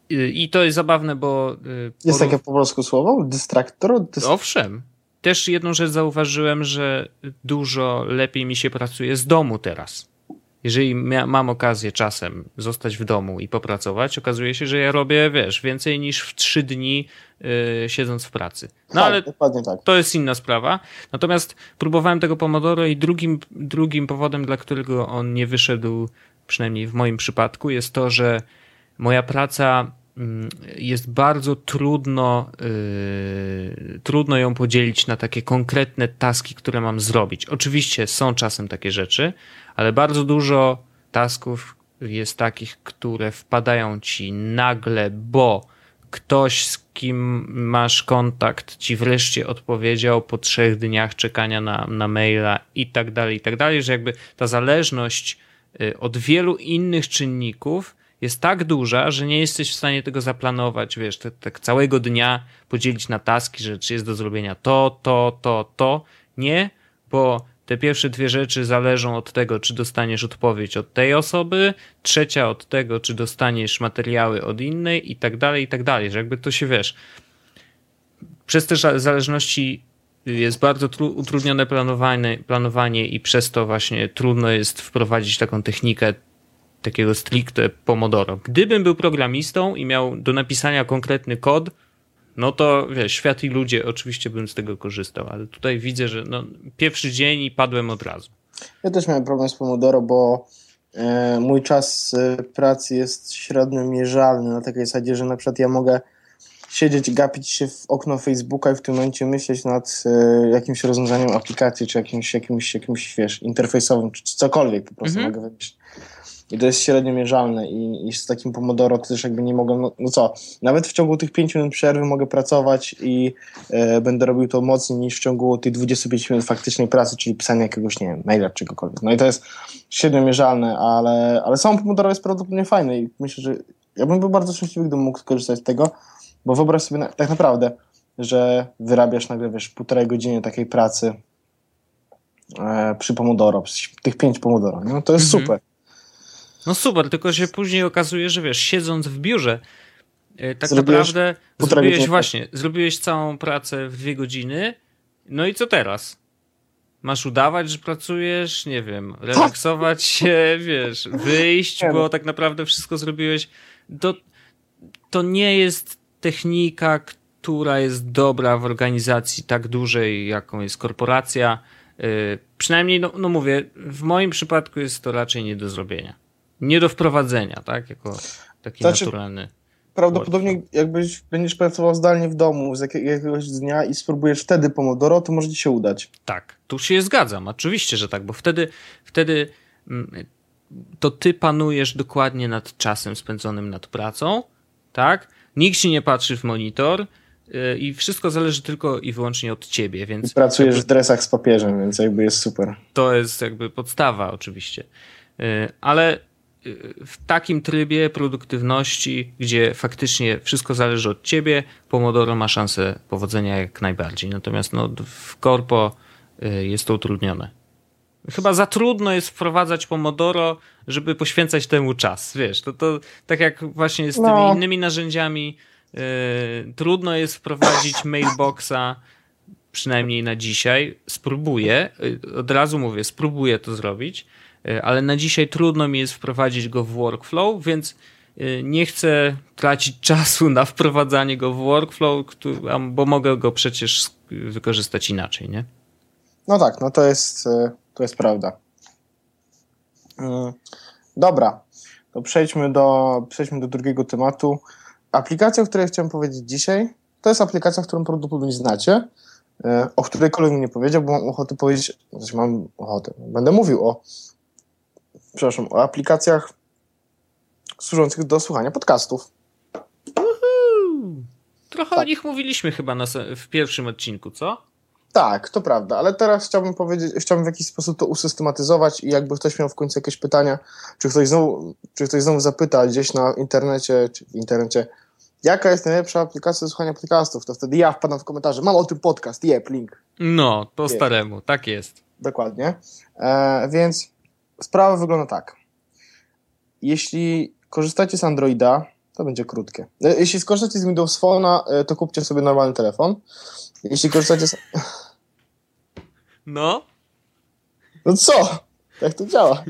I to jest zabawne, bo. y, Jest porów- takie po polsku słowo? Dystraktor? Dys... Owszem. Też jedną rzecz zauważyłem, że dużo lepiej mi się pracuje z domu teraz. Jeżeli mam okazję czasem zostać w domu i popracować, okazuje się, że ja robię, wiesz, więcej niż w trzy dni y, siedząc w pracy. No tak, ale dokładnie tak. to jest inna sprawa. Natomiast próbowałem tego Pomodoro i drugim, drugim powodem, dla którego on nie wyszedł, przynajmniej w moim przypadku, jest to, że moja praca mm, jest bardzo trudno, yy, trudno ją podzielić na takie konkretne taski, które mam zrobić. Oczywiście są czasem takie rzeczy, ale bardzo dużo tasków jest takich, które wpadają ci nagle, bo ktoś, z kim masz kontakt, ci wreszcie odpowiedział po trzech dniach czekania na, na maila i tak dalej, i tak dalej, że jakby ta zależność y, od wielu innych czynników jest tak duża, że nie jesteś w stanie tego zaplanować, wiesz, tak, tak całego dnia podzielić na taski, że czy jest do zrobienia to, to, to, to. Nie, bo te pierwsze dwie rzeczy zależą od tego, czy dostaniesz odpowiedź od tej osoby, trzecia od tego, czy dostaniesz materiały od innej i tak dalej, i tak dalej, że jakby to się wiesz. Przez te za- zależności jest bardzo tru- utrudnione planowanie, planowanie i przez to właśnie trudno jest wprowadzić taką technikę takiego stricte Pomodoro. Gdybym był programistą i miał do napisania konkretny kod, no to wiesz, świat i ludzie, oczywiście bym z tego korzystał, ale tutaj widzę, że no, pierwszy dzień i padłem od razu. Ja też miałem problem z Pomodoro, bo e, mój czas e, pracy jest średnio mierzalny na takiej zasadzie, że na przykład ja mogę siedzieć, gapić się w okno Facebooka i w tym momencie myśleć nad e, jakimś rozwiązaniem aplikacji, czy jakimś, jakimś, jakimś wiesz, interfejsowym, czy, czy cokolwiek po prostu Mhm. mogę wymyślić. I to jest średnio mierzalne i, i z takim Pomodoro to też jakby nie mogę, no, no co, nawet w ciągu tych 5 minut przerwy mogę pracować i e, będę robił to mocniej niż w ciągu tych 25 minut faktycznej pracy, czyli pisania jakiegoś, nie wiem, maila czy czegokolwiek. No i to jest średnio mierzalne, ale, ale sam Pomodoro jest prawdopodobnie fajny i myślę, że ja bym był bardzo szczęśliwy, gdybym mógł skorzystać z tego, bo wyobraź sobie na, tak naprawdę, że wyrabiasz nagle, wiesz, półtorej godziny takiej pracy e, przy Pomodoro, przy tych pięć Pomodoro, no to jest Mhm. super. No super, tylko się później okazuje, że wiesz, siedząc w biurze, e, tak Zrobiłeś naprawdę zrobiłeś właśnie, zrobiłeś całą pracę w dwie godziny, no i co teraz? Masz udawać, że pracujesz, nie wiem, relaksować się, wiesz, wyjść, Nie no. bo tak naprawdę wszystko zrobiłeś. To, to nie jest technika, która jest dobra w organizacji tak dużej, jaką jest korporacja. Yy, przynajmniej, no, no mówię, w moim przypadku jest to raczej nie do zrobienia. Nie do wprowadzenia, tak? Jako taki Znaczy- naturalny. Prawdopodobnie jakbyś będziesz pracował zdalnie w domu z jakie- jakiegoś dnia i spróbujesz wtedy Pomodoro, to może ci się udać. Tak, tu się zgadzam, oczywiście, że tak, bo wtedy, wtedy mm, to ty panujesz dokładnie nad czasem spędzonym nad pracą, tak? Nikt ci nie patrzy w monitor yy, i wszystko zależy tylko i wyłącznie od ciebie, I więc pracujesz w dresach z papieżem, więc jakby jest super. to jest jakby podstawa oczywiście. Yy, Ale w takim trybie produktywności, gdzie faktycznie wszystko zależy od ciebie, Pomodoro ma szansę powodzenia jak najbardziej. Natomiast no, w korpo yy, jest to utrudnione. Chyba za trudno jest wprowadzać Pomodoro, żeby poświęcać temu czas. Wiesz, to, to tak jak właśnie z tymi No. innymi narzędziami, yy, trudno jest wprowadzić mailboxa, przynajmniej na dzisiaj. Spróbuję, y, od razu mówię, spróbuję to zrobić, y, ale na dzisiaj trudno mi jest wprowadzić go w workflow, więc y, nie chcę tracić czasu na wprowadzanie go w workflow, bo mogę go przecież wykorzystać inaczej, nie? No tak, no to jest, e, to jest prawda. Dobra, to przejdźmy do, przejdźmy do drugiego tematu. Aplikacja, o której chciałem powiedzieć dzisiaj, to jest aplikacja, którą prawdopodobnie znacie, e, o której kolejny nie powiedział, bo mam ochotę powiedzieć, znaczy mam ochotę, będę mówił o, przepraszam, o aplikacjach służących do słuchania podcastów. Trochę o nich mówiliśmy chyba na, w pierwszym odcinku, co? Tak, to prawda, ale teraz chciałbym powiedzieć, chciałbym w jakiś sposób to usystematyzować i jakby ktoś miał w końcu jakieś pytania, czy ktoś znowu, czy ktoś znowu zapyta gdzieś na internecie, czy w internecie, jaka jest najlepsza aplikacja do słuchania podcastów, to wtedy ja wpadam w komentarze, mam o tym podcast, jeb, link, No, po staremu, tak jest. dokładnie. E, więc sprawa wygląda tak. Jeśli korzystacie z Androida, To będzie krótkie. E, Jeśli skorzystacie z Windows Phone'a, e, to kupcie sobie normalny telefon. Jeśli korzystacie z... No, No co? Jak to działa?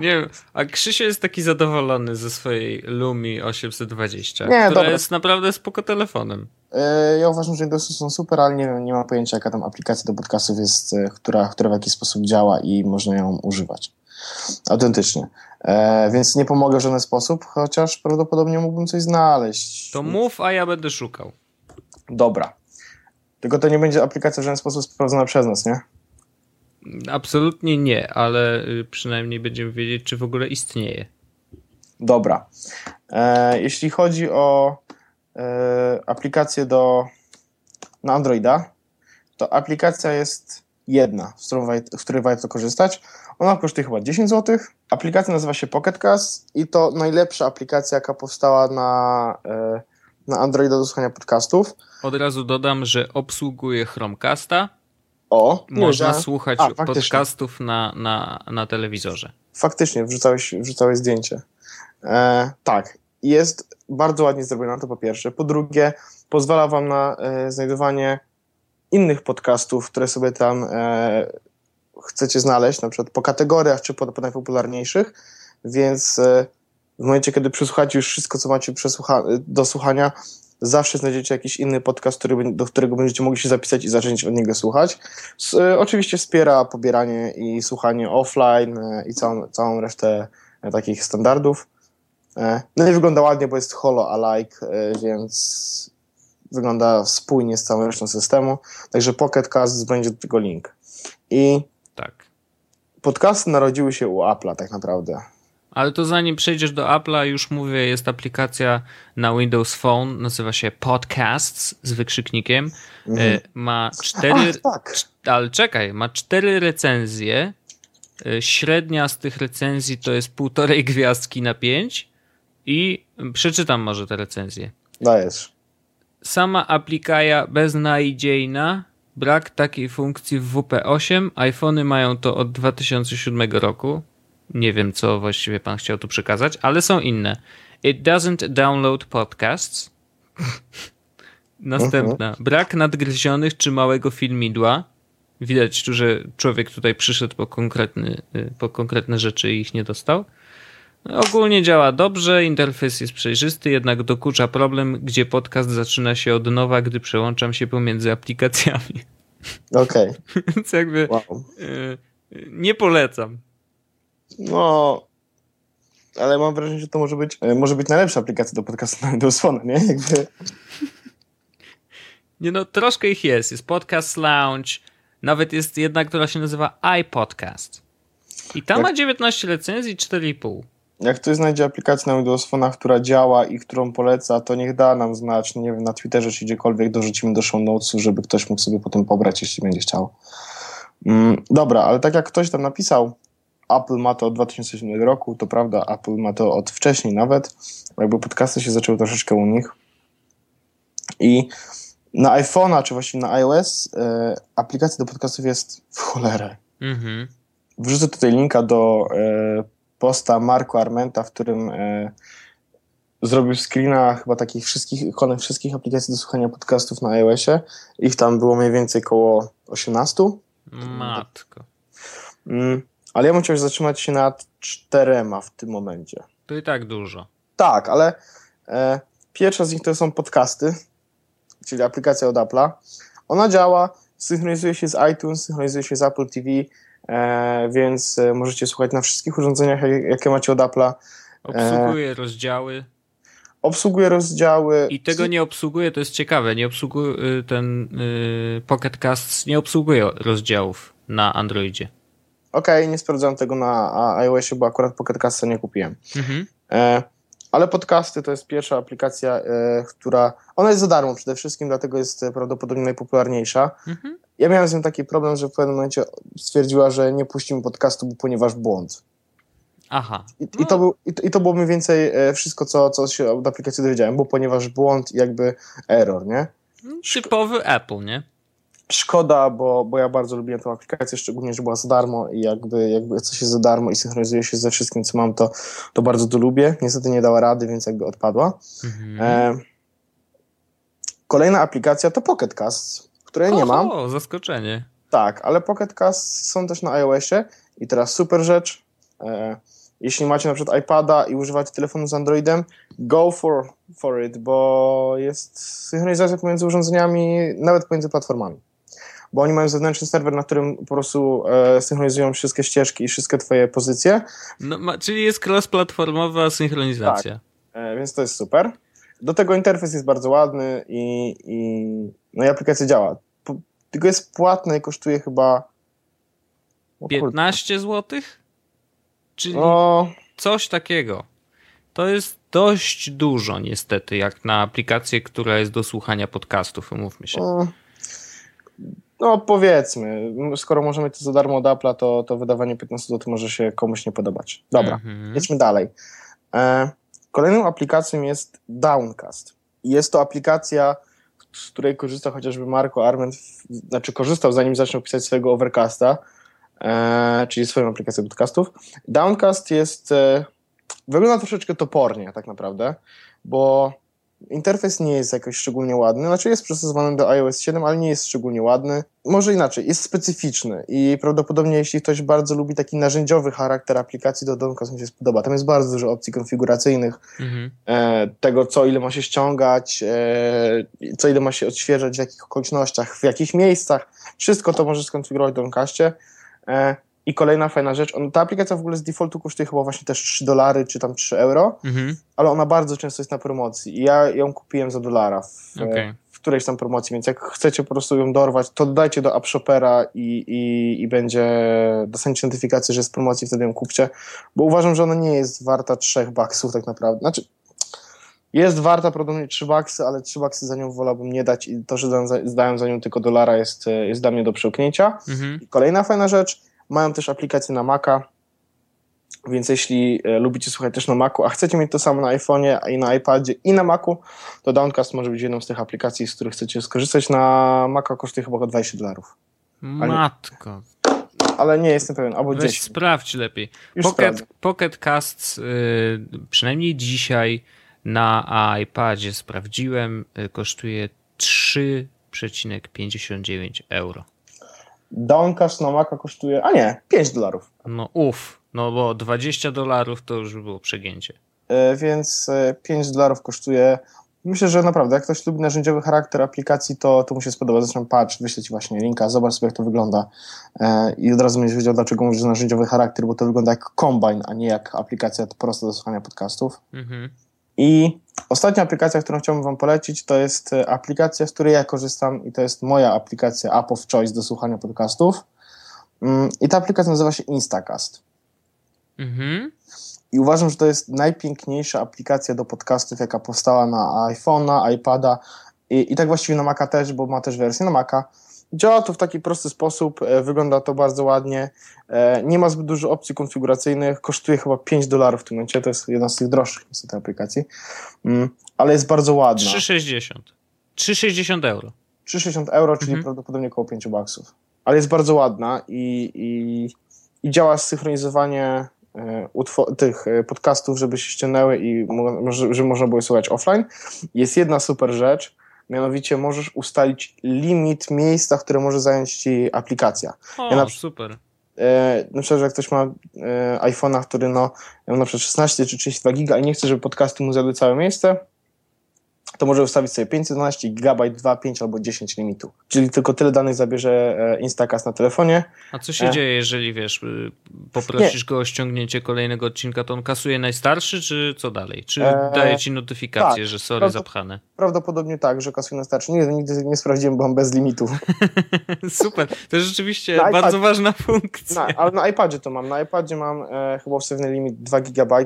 Nie wiem. A Krzysiu jest taki zadowolony ze swojej Lumi 820, Nie, która dobra. jest naprawdę spoko telefonem. E, Ja uważam, że Windowsy są super, ale nie, wiem, nie mam pojęcia, jaka tam aplikacja do podcastów jest, e, która, która w jakiś sposób działa i można ją używać. Autentycznie. E, więc nie pomogę w żaden sposób, chociaż prawdopodobnie mógłbym coś znaleźć. To mów, a ja będę szukał. Dobra. Tylko to nie będzie aplikacja w żaden sposób sprawdzona przez nas, nie? Absolutnie nie, ale y, przynajmniej będziemy wiedzieć, czy w ogóle istnieje. Dobra. E, jeśli chodzi o e, aplikację do na Androida, to aplikacja jest jedna, z, którą, której warto korzystać. Ona kosztuje chyba 10 zł. Aplikacja nazywa się Pocket Cast i to najlepsza aplikacja, jaka powstała na, e, na Androida do słuchania podcastów. Od razu dodam, że obsługuje Chromecasta. O, Można słuchać A, podcastów na, na, na telewizorze. Faktycznie, wrzucałeś, wrzucałeś zdjęcie. E, tak, jest bardzo ładnie zrobiona, to po pierwsze. Po drugie, pozwala wam na e, znajdowanie innych podcastów, które sobie tam e, chcecie znaleźć, na przykład po kategoriach czy po, po najpopularniejszych, więc e, w momencie, kiedy przesłuchacie już wszystko, co macie do słuchania, zawsze znajdziecie jakiś inny podcast, który, do którego będziecie mogli się zapisać i zacząć od niego słuchać. S- e, oczywiście wspiera pobieranie i słuchanie offline e, i całą, całą resztę e, takich standardów. E, No i wygląda ładnie, bo jest holo-alike, e, więc wygląda spójnie z całą resztą systemu. Także Pocket Cast będzie do tego link. I Tak. podcasty narodziły się u Apple'a tak naprawdę. Ale to zanim przejdziesz do Apple'a, już mówię, jest aplikacja na Windows Phone, nazywa się Podcasts z wykrzyknikiem. E, ma cztery. Mhm. Ach, tak. Ale czekaj, ma cztery recenzje. E, Średnia z tych recenzji to jest półtorej gwiazdki na pięć. I przeczytam może te recenzje. Dajesz. Sama aplikaja beznadziejna. Brak takiej funkcji w WP8. iPhony mają to od 2007 roku. Nie wiem, co właściwie pan chciał tu przekazać, ale są inne. It doesn't download podcasts. Następna. Brak nadgryzionych czy małego filmidła. Widać tu, że człowiek tutaj przyszedł po, konkretny, y, po konkretne rzeczy i ich nie dostał. Ogólnie działa dobrze, interfejs jest przejrzysty, jednak dokucza problem, gdzie podcast zaczyna się od nowa, gdy przełączam się pomiędzy aplikacjami. Okej. Więc jakby Wow. y, y, nie polecam. No, ale mam wrażenie, że to może być, e, może być najlepsza aplikacja do podcastu na Windows Phone, nie? Jakby, Nie no, troszkę ich jest. Jest Podcast Lounge, nawet jest jedna, która się nazywa iPodcast. I ta Jak- ma 19 recenzji, 4,5. jak ktoś znajdzie aplikację na Windows Phone, która działa i którą poleca, to niech da nam znać, nie wiem, na Twitterze czy gdziekolwiek dorzucimy do show notesów, żeby ktoś mógł sobie potem pobrać, jeśli będzie chciał. Mm, dobra, ale tak jak ktoś tam napisał, Apple ma to od 2007 roku, to prawda, Apple ma to od wcześniej nawet, jakby podcasty się zaczęły troszeczkę u nich. I na iPhone'a, czy właściwie na iOS, e, aplikacja do podcastów jest w cholerę. Mhm. Wrzucę tutaj linka do e, posta Marco Armenta, w którym e, zrobił screena chyba takich wszystkich ikonek wszystkich aplikacji do słuchania podcastów na iOSie. Ich tam było mniej więcej około 18. Matko. Mm, ale ja bym chciał zatrzymać się nad czterema w tym momencie. To i tak dużo. Tak, ale e, pierwsza z nich to są podcasty, czyli aplikacja od Apple'a. Ona działa, synchronizuje się z iTunes, synchronizuje się z Apple TV, e, więc e, możecie słuchać na wszystkich urządzeniach, jak- jakie macie od Apple'a. Obsługuje rozdziały. Obsługuje rozdziały. I tego nie obsługuje, to jest ciekawe, nie obsługuje y, ten y, Pocket Cast nie obsługuje rozdziałów na Androidzie. Okej, nie sprawdzałem tego na iOSie, bo akurat Pocket Casta nie kupiłem. Mhm. E, ale podcasty to jest pierwsza aplikacja, e, która. Ona jest za darmo przede wszystkim, dlatego jest prawdopodobnie najpopularniejsza. Mhm. Ja miałem z nią taki problem, że w pewnym momencie stwierdziła, że nie puścimy podcastu, bo ponieważ błąd. Aha. I, No. i, to, był, i, to, I to było mniej więcej e, wszystko, co, co się od aplikacji dowiedziałem, bo ponieważ błąd jakby error, nie? Typowy Apple, nie? Szkoda, bo, bo ja bardzo lubiłem tę aplikację, szczególnie, że była za darmo i jakby, jakby coś jest za darmo i synchronizuje się ze wszystkim, co mam, to, to bardzo to lubię. Niestety nie dała rady, więc jakby odpadła. Mhm. E, kolejna aplikacja to Pocket Cast, której nie mam. O, zaskoczenie. Tak, ale Pocket Cast są też na iOSie i teraz super rzecz. E, jeśli macie na przykład iPada i używacie telefonu z Androidem, go for, for it, bo jest synchronizacja pomiędzy urządzeniami, nawet pomiędzy platformami. Bo oni mają zewnętrzny serwer, na którym po prostu e, synchronizują wszystkie ścieżki i wszystkie twoje pozycje, No, ma, czyli jest cross-platformowa synchronizacja. e, więc to jest super. Do tego interfejs jest bardzo ładny i, i, no i aplikacja działa. Po, tylko jest płatne i kosztuje chyba... o kurde. 15 zł? Czyli No, coś takiego. To jest dość dużo niestety, jak na aplikację, która jest do słuchania podcastów, umówmy się. No, no powiedzmy, skoro możemy to za darmo od Apple'a, to, to wydawanie 15 zł może się komuś nie podobać. Dobra, Mhm. jedźmy dalej. E, kolejną aplikacją jest Downcast. Jest to aplikacja, z której korzysta chociażby Marco Arment, znaczy korzystał zanim zaczął pisać swojego Overcasta, e, czyli swoją aplikację podcastów. Downcast jest, e, wygląda troszeczkę topornie tak naprawdę, bo interfejs nie jest jakoś szczególnie ładny, znaczy jest przystosowany do iOS 7, ale nie jest szczególnie ładny. Może inaczej, jest specyficzny i prawdopodobnie jeśli ktoś bardzo lubi taki narzędziowy charakter aplikacji, to Downcast mu się spodoba. Tam jest bardzo dużo opcji konfiguracyjnych, Mhm. e, tego co ile ma się ściągać, e, co ile ma się odświeżać, w jakich okolicznościach, w jakich miejscach. Wszystko to możesz skonfigurować w Downcastie. E, I kolejna fajna rzecz, on, ta aplikacja w ogóle z defaultu kosztuje chyba właśnie też 3 dolary, czy tam 3 euro, Mhm. ale ona bardzo często jest na promocji i ja ją kupiłem za dolara w, Okej. w którejś tam promocji, więc jak chcecie po prostu ją dorwać, to dodajcie do AppShopera i, i, i będzie, dostaniecie notyfikację, że jest promocji, wtedy ją kupcie, bo uważam, że ona nie jest warta 3 baksów tak naprawdę, znaczy jest warta prawdopodobnie 3 baksy, ale 3 baksy za nią wolałbym nie dać i to, że dają za, za nią tylko dolara jest, e, jest dla mnie do przełknięcia. Mhm. Kolejna fajna rzecz, mają też aplikację na Maca, więc jeśli e, lubicie słuchać też na Macu, a chcecie mieć to samo na iPhone'ie i na iPadzie i na Macu, to Downcast może być jedną z tych aplikacji, z których chcecie skorzystać. Na Maca kosztuje chyba około 20 dolarów, Matko, ale nie jestem pewien, albo weź 10. sprawdź lepiej. Już Pocket, sprawdzę. Pocket y, przynajmniej dzisiaj na iPadzie sprawdziłem, y, kosztuje 3,59 euro. Downcast na Maca kosztuje, a nie, 5 dolarów. No uff, no bo 20 dolarów to już by było przegięcie. E, więc e, 5 dolarów kosztuje. Myślę, że naprawdę, jak ktoś lubi narzędziowy charakter aplikacji, to, to mu się spodoba. Zresztą patrz, wyślę ci właśnie linka, zobacz sobie, jak to wygląda. E, I od razu będziesz wiedział, dlaczego mówię, że narzędziowy charakter, bo to wygląda jak Combine, a nie jak aplikacja prosta do słuchania podcastów. Mhm. I ostatnia aplikacja, którą chciałbym Wam polecić, to jest e, aplikacja, z której ja korzystam i to jest moja aplikacja App of Choice do słuchania podcastów. Mm, I ta aplikacja nazywa się Instacast. Mhm. I uważam, że to jest najpiękniejsza aplikacja do podcastów, jaka powstała na iPhone'a, iPada i, i tak właściwie na Maca też, bo ma też wersję na Maca. Działa to w taki prosty sposób, e, wygląda to bardzo ładnie, e, nie ma zbyt dużo opcji konfiguracyjnych, kosztuje chyba 5 dolarów w tym momencie, to jest jedna z tych droższych niestety aplikacji, mm, ale jest bardzo ładna. 3,60. 3,60 euro. 3,60 euro, czyli Mhm. prawdopodobnie około 5 baksów. Ale jest bardzo ładna i, i, i działa synchronizowanie e, tych podcastów, żeby się ściągnęły i mo- żeby można było je słuchać offline. Jest jedna super rzecz, mianowicie możesz ustalić limit miejsca, które może zająć ci aplikacja. O, Ja na- super. E, na przykład, że jak ktoś ma e, iPhone'a, który no, miał na przykład 16 czy 32 giga i nie chce, żeby podcasty mu zjadły całe miejsce, to może ustawić sobie 512 GB, 2, 5 albo 10 limitu. Czyli tylko tyle danych zabierze e, Instacast na telefonie. A co się E. dzieje, jeżeli wiesz, y, poprosisz go o ściągnięcie kolejnego odcinka, to on kasuje najstarszy, czy co dalej? Czy E, daje ci notyfikację, tak. że sorry, Prawda- zapchane? Prawdopodobnie tak, że kasuje na starczy. Nie, nigdy nie sprawdziłem, bo mam bez limitu. Super, to jest rzeczywiście Na bardzo iPad- ważna funkcja. Na, ale na iPadzie to mam. Na iPadzie mam e, chyba ustawiony limit 2 GB.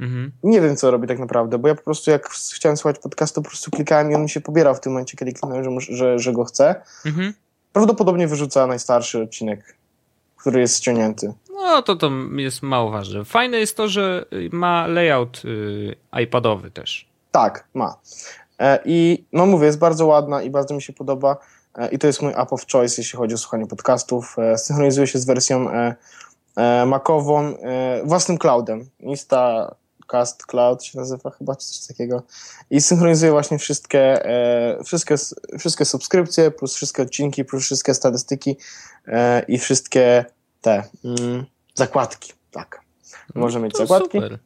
Mhm. Nie wiem, co robi tak naprawdę, bo ja po prostu jak chciałem słuchać podcastu, po prostu klikałem i on mi się pobierał w tym momencie, kiedy kliknąłem, że, że, że go chcę. Mhm. Prawdopodobnie wyrzuca najstarszy odcinek, który jest ściągnięty. No to to jest mało ważne. Fajne jest to, że ma layout y, iPadowy też. Tak, ma. E, I no mówię, jest bardzo ładna i bardzo mi się podoba. e, i to jest mój app of choice, jeśli chodzi o słuchanie podcastów. E, synchronizuje się z wersją e, e, Macową, e, własnym cloudem. Insta Cast Cloud się nazywa chyba, czy coś takiego. I synchronizuje właśnie wszystkie, e, wszystkie, wszystkie subskrypcje, plus wszystkie odcinki, plus wszystkie statystyki e, i wszystkie te mm, zakładki. Tak. Może mieć zakładki. Super.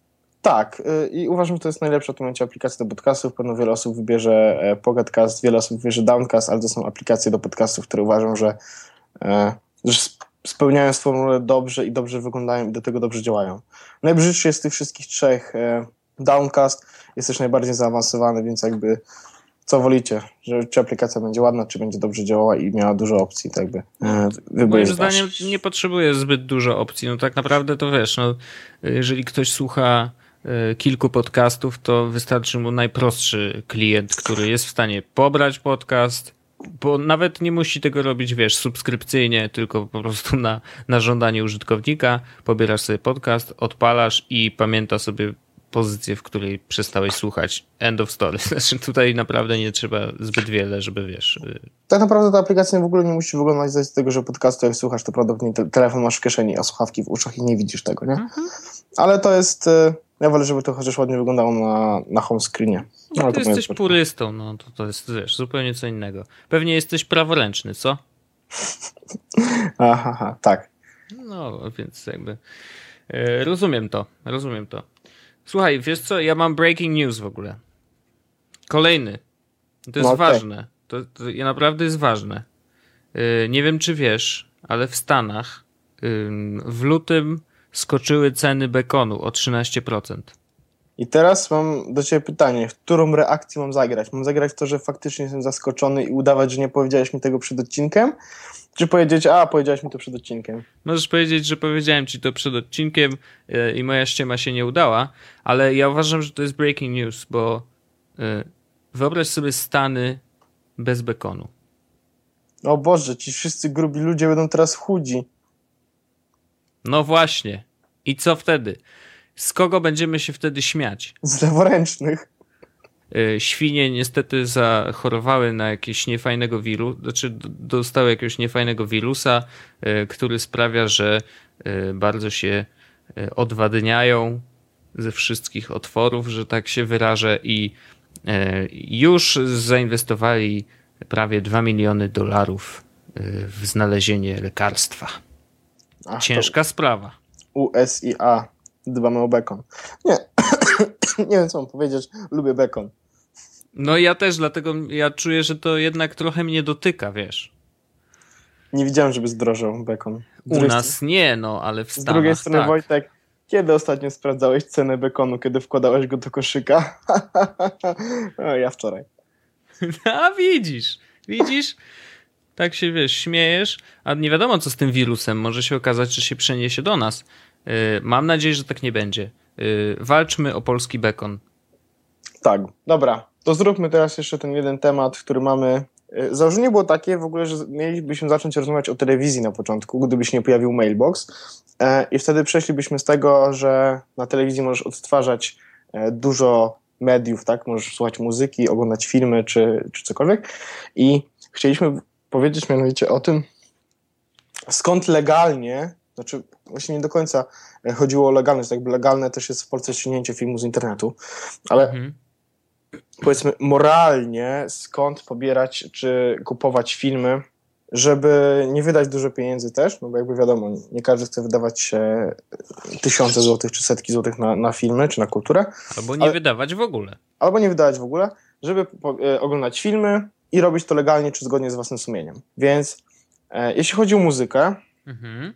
Tak, y, i uważam, że to jest najlepsza w tym momencie aplikacja do podcastów. Pewno wiele osób wybierze e, Pocketcast, wiele osób wybierze Downcast, ale to są aplikacje do podcastów, które uważam, że, e, że spełniają swoją rolę dobrze i dobrze wyglądają i do tego dobrze działają. Najbrzydszy jest z tych wszystkich trzech e, Downcast, jest też najbardziej zaawansowany, więc jakby co wolicie, że czy aplikacja będzie ładna, czy będzie dobrze działała i miała dużo opcji, tak jakby e, wybór Moim wasz. zdaniem nie potrzebuje zbyt dużo opcji. No tak naprawdę to wiesz, no, jeżeli ktoś słucha e, kilku podcastów, to wystarczy mu najprostszy klient, który jest w stanie pobrać podcast, bo nawet nie musi tego robić, wiesz, subskrypcyjnie, tylko po prostu na, na żądanie użytkownika. Pobierasz sobie podcast, odpalasz i pamięta sobie pozycję, w której przestałeś słuchać. End of story. Znaczy tutaj naprawdę nie trzeba zbyt wiele, żeby wiesz, y, Tak naprawdę ta aplikacja w ogóle nie musi wyglądać z tego, że podcastu jak słuchasz, to prawdopodobnie te, telefon masz w kieszeni, a słuchawki w uszach i nie widzisz tego, nie? Ale to jest... Ja wolę, żeby to chociaż ładnie wyglądało na, na home screenie. No, ale ty to jesteś moje- purystą, no to, to jest, wiesz, zupełnie co innego. Pewnie jesteś praworęczny, co? Aha, aha, tak. No, więc jakby e, rozumiem to, rozumiem to. Słuchaj, wiesz co, ja mam breaking news w ogóle. Kolejny. To jest No okej. ważne. To, to naprawdę jest ważne. E, nie wiem, czy wiesz, ale w Stanach ym, w lutym skoczyły ceny bekonu o 13%. I teraz mam do ciebie pytanie, w którą reakcję mam zagrać? Mam zagrać w to, że faktycznie jestem zaskoczony i udawać, że nie powiedziałeś mi tego przed odcinkiem? Czy powiedzieć, a powiedziałeś mi to przed odcinkiem? Możesz powiedzieć, że powiedziałem ci to przed odcinkiem e, i moja ściema się nie udała, ale ja uważam, że to jest breaking news, bo e, wyobraź sobie Stany bez bekonu. O Boże, ci wszyscy grubi ludzie będą teraz chudzi. No właśnie. I co wtedy? Z kogo będziemy się wtedy śmiać? Z leworęcznych. E, Świnie niestety zachorowały na jakieś niefajnego wirusa, znaczy dostały jakiegoś niefajnego wirusa, e, który sprawia, że e, bardzo się odwadniają ze wszystkich otworów, że tak się wyrażę i już zainwestowali prawie 2 miliony dolarów w znalezienie lekarstwa. Ach, Ciężka sprawa. USIA. Dbamy o bekon. Nie. nie wiem, co mam powiedzieć. Lubię bekon. No ja też, dlatego ja czuję, że to jednak trochę mnie dotyka, wiesz. Nie widziałem, żeby zdrożał bekon. Z U nas nie, no, ale w Z Stanach drugiej strony, tak. Wojtek, kiedy ostatnio sprawdzałeś cenę bekonu, kiedy wkładałeś go do koszyka? o, ja wczoraj. A widzisz, widzisz? Tak się, wiesz, śmiejesz, a nie wiadomo, co z tym wirusem. Może się okazać, że się przeniesie do nas. Yy, Mam nadzieję, że tak nie będzie. Yy, Walczmy o polski bekon. Tak, dobra. To zróbmy teraz jeszcze ten jeden temat, który mamy. Y, Założenie było takie w ogóle, że mielibyśmy zacząć rozmawiać o telewizji na początku, gdyby się nie pojawił mailbox. E, I wtedy przeszlibyśmy z tego, że na telewizji możesz odtwarzać e, dużo mediów, tak? Możesz słuchać muzyki, oglądać filmy czy, czy cokolwiek. I chcieliśmy powiedzieć mianowicie o tym, skąd legalnie, znaczy właśnie nie do końca e, chodziło o legalność, tak jakby legalne też jest w Polsce ściągnięcie filmu z internetu, ale Mhm. powiedzmy moralnie skąd pobierać czy kupować filmy, żeby nie wydać dużo pieniędzy też, no bo jakby wiadomo, nie każdy chce wydawać tysiące złotych czy setki złotych na, na filmy czy na kulturę, Albo nie Ale- wydawać w ogóle. albo nie wydawać w ogóle, żeby po, e, oglądać filmy i robić to legalnie czy zgodnie z własnym sumieniem. Więc e, jeśli chodzi o muzykę, Mhm.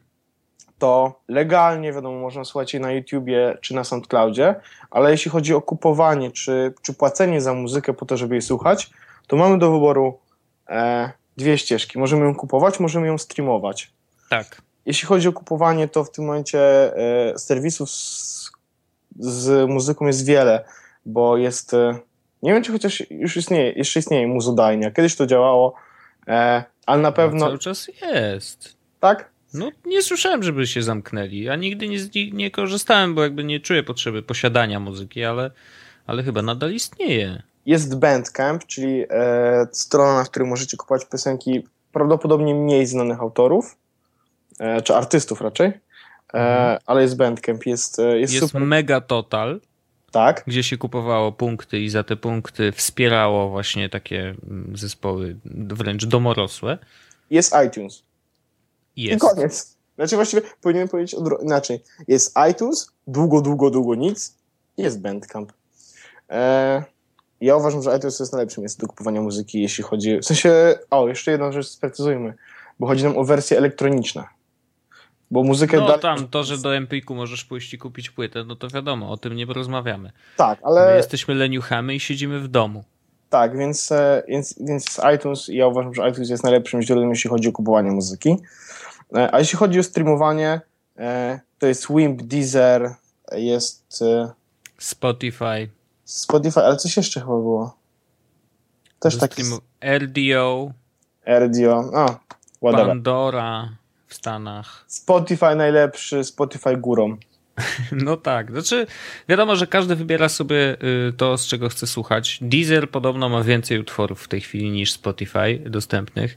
To legalnie, wiadomo, można słuchać jej na YouTubie czy na SoundCloudzie, ale jeśli chodzi o kupowanie czy, czy płacenie za muzykę po to, żeby jej słuchać, to mamy do wyboru e, dwie ścieżki. Możemy ją kupować, możemy ją streamować. Tak. Jeśli chodzi o kupowanie, to w tym momencie e, serwisów z, z muzyką jest wiele, bo jest, e, nie wiem czy chociaż już istnieje, jeszcze istnieje Muzodajnia, kiedyś to działało, e, ale na No, pewno, cały czas jest. tak? No, nie słyszałem, żeby się zamknęli. Ja nigdy nie, nie korzystałem, bo jakby nie czuję potrzeby posiadania muzyki, ale, ale chyba nadal istnieje. jest Bandcamp, czyli e, strona, na której możecie kupować piosenki prawdopodobnie mniej znanych autorów, e, czy artystów raczej, e, Mhm. ale jest Bandcamp, jest, e, jest, Jest super. Mega Total, Tak, gdzie się kupowało punkty i za te punkty wspierało właśnie takie mm, zespoły wręcz domorosłe. jest iTunes. I Jest. koniec. Znaczy właściwie powinienem powiedzieć inaczej. Jest iTunes, długo, długo, długo nic, jest Bandcamp. E, ja uważam, że iTunes jest najlepszym miejscem do kupowania muzyki, jeśli chodzi... W sensie, o, jeszcze jedną rzecz sprecyzujmy, bo chodzi nam o wersje elektroniczne. Bo muzykę No dalej- tam to, że do Empiku możesz pójść i kupić płytę, no to wiadomo, o tym nie porozmawiamy. Tak, My ale... jesteśmy leniuchami i siedzimy w domu. Tak, więc, e, więc, więc iTunes i ja uważam, że iTunes jest najlepszym źródłem, jeśli chodzi o kupowanie muzyki. E, A jeśli chodzi o streamowanie, e, to jest Wimp, Deezer, jest e, Spotify, Spotify, ale coś jeszcze chyba było. Też taki RDO, RDO, a, whatever. Pandora w Stanach. Spotify najlepszy, Spotify górą. No tak, znaczy wiadomo, że każdy wybiera sobie y, to, z czego chce słuchać. Deezer podobno ma więcej utworów w tej chwili niż Spotify dostępnych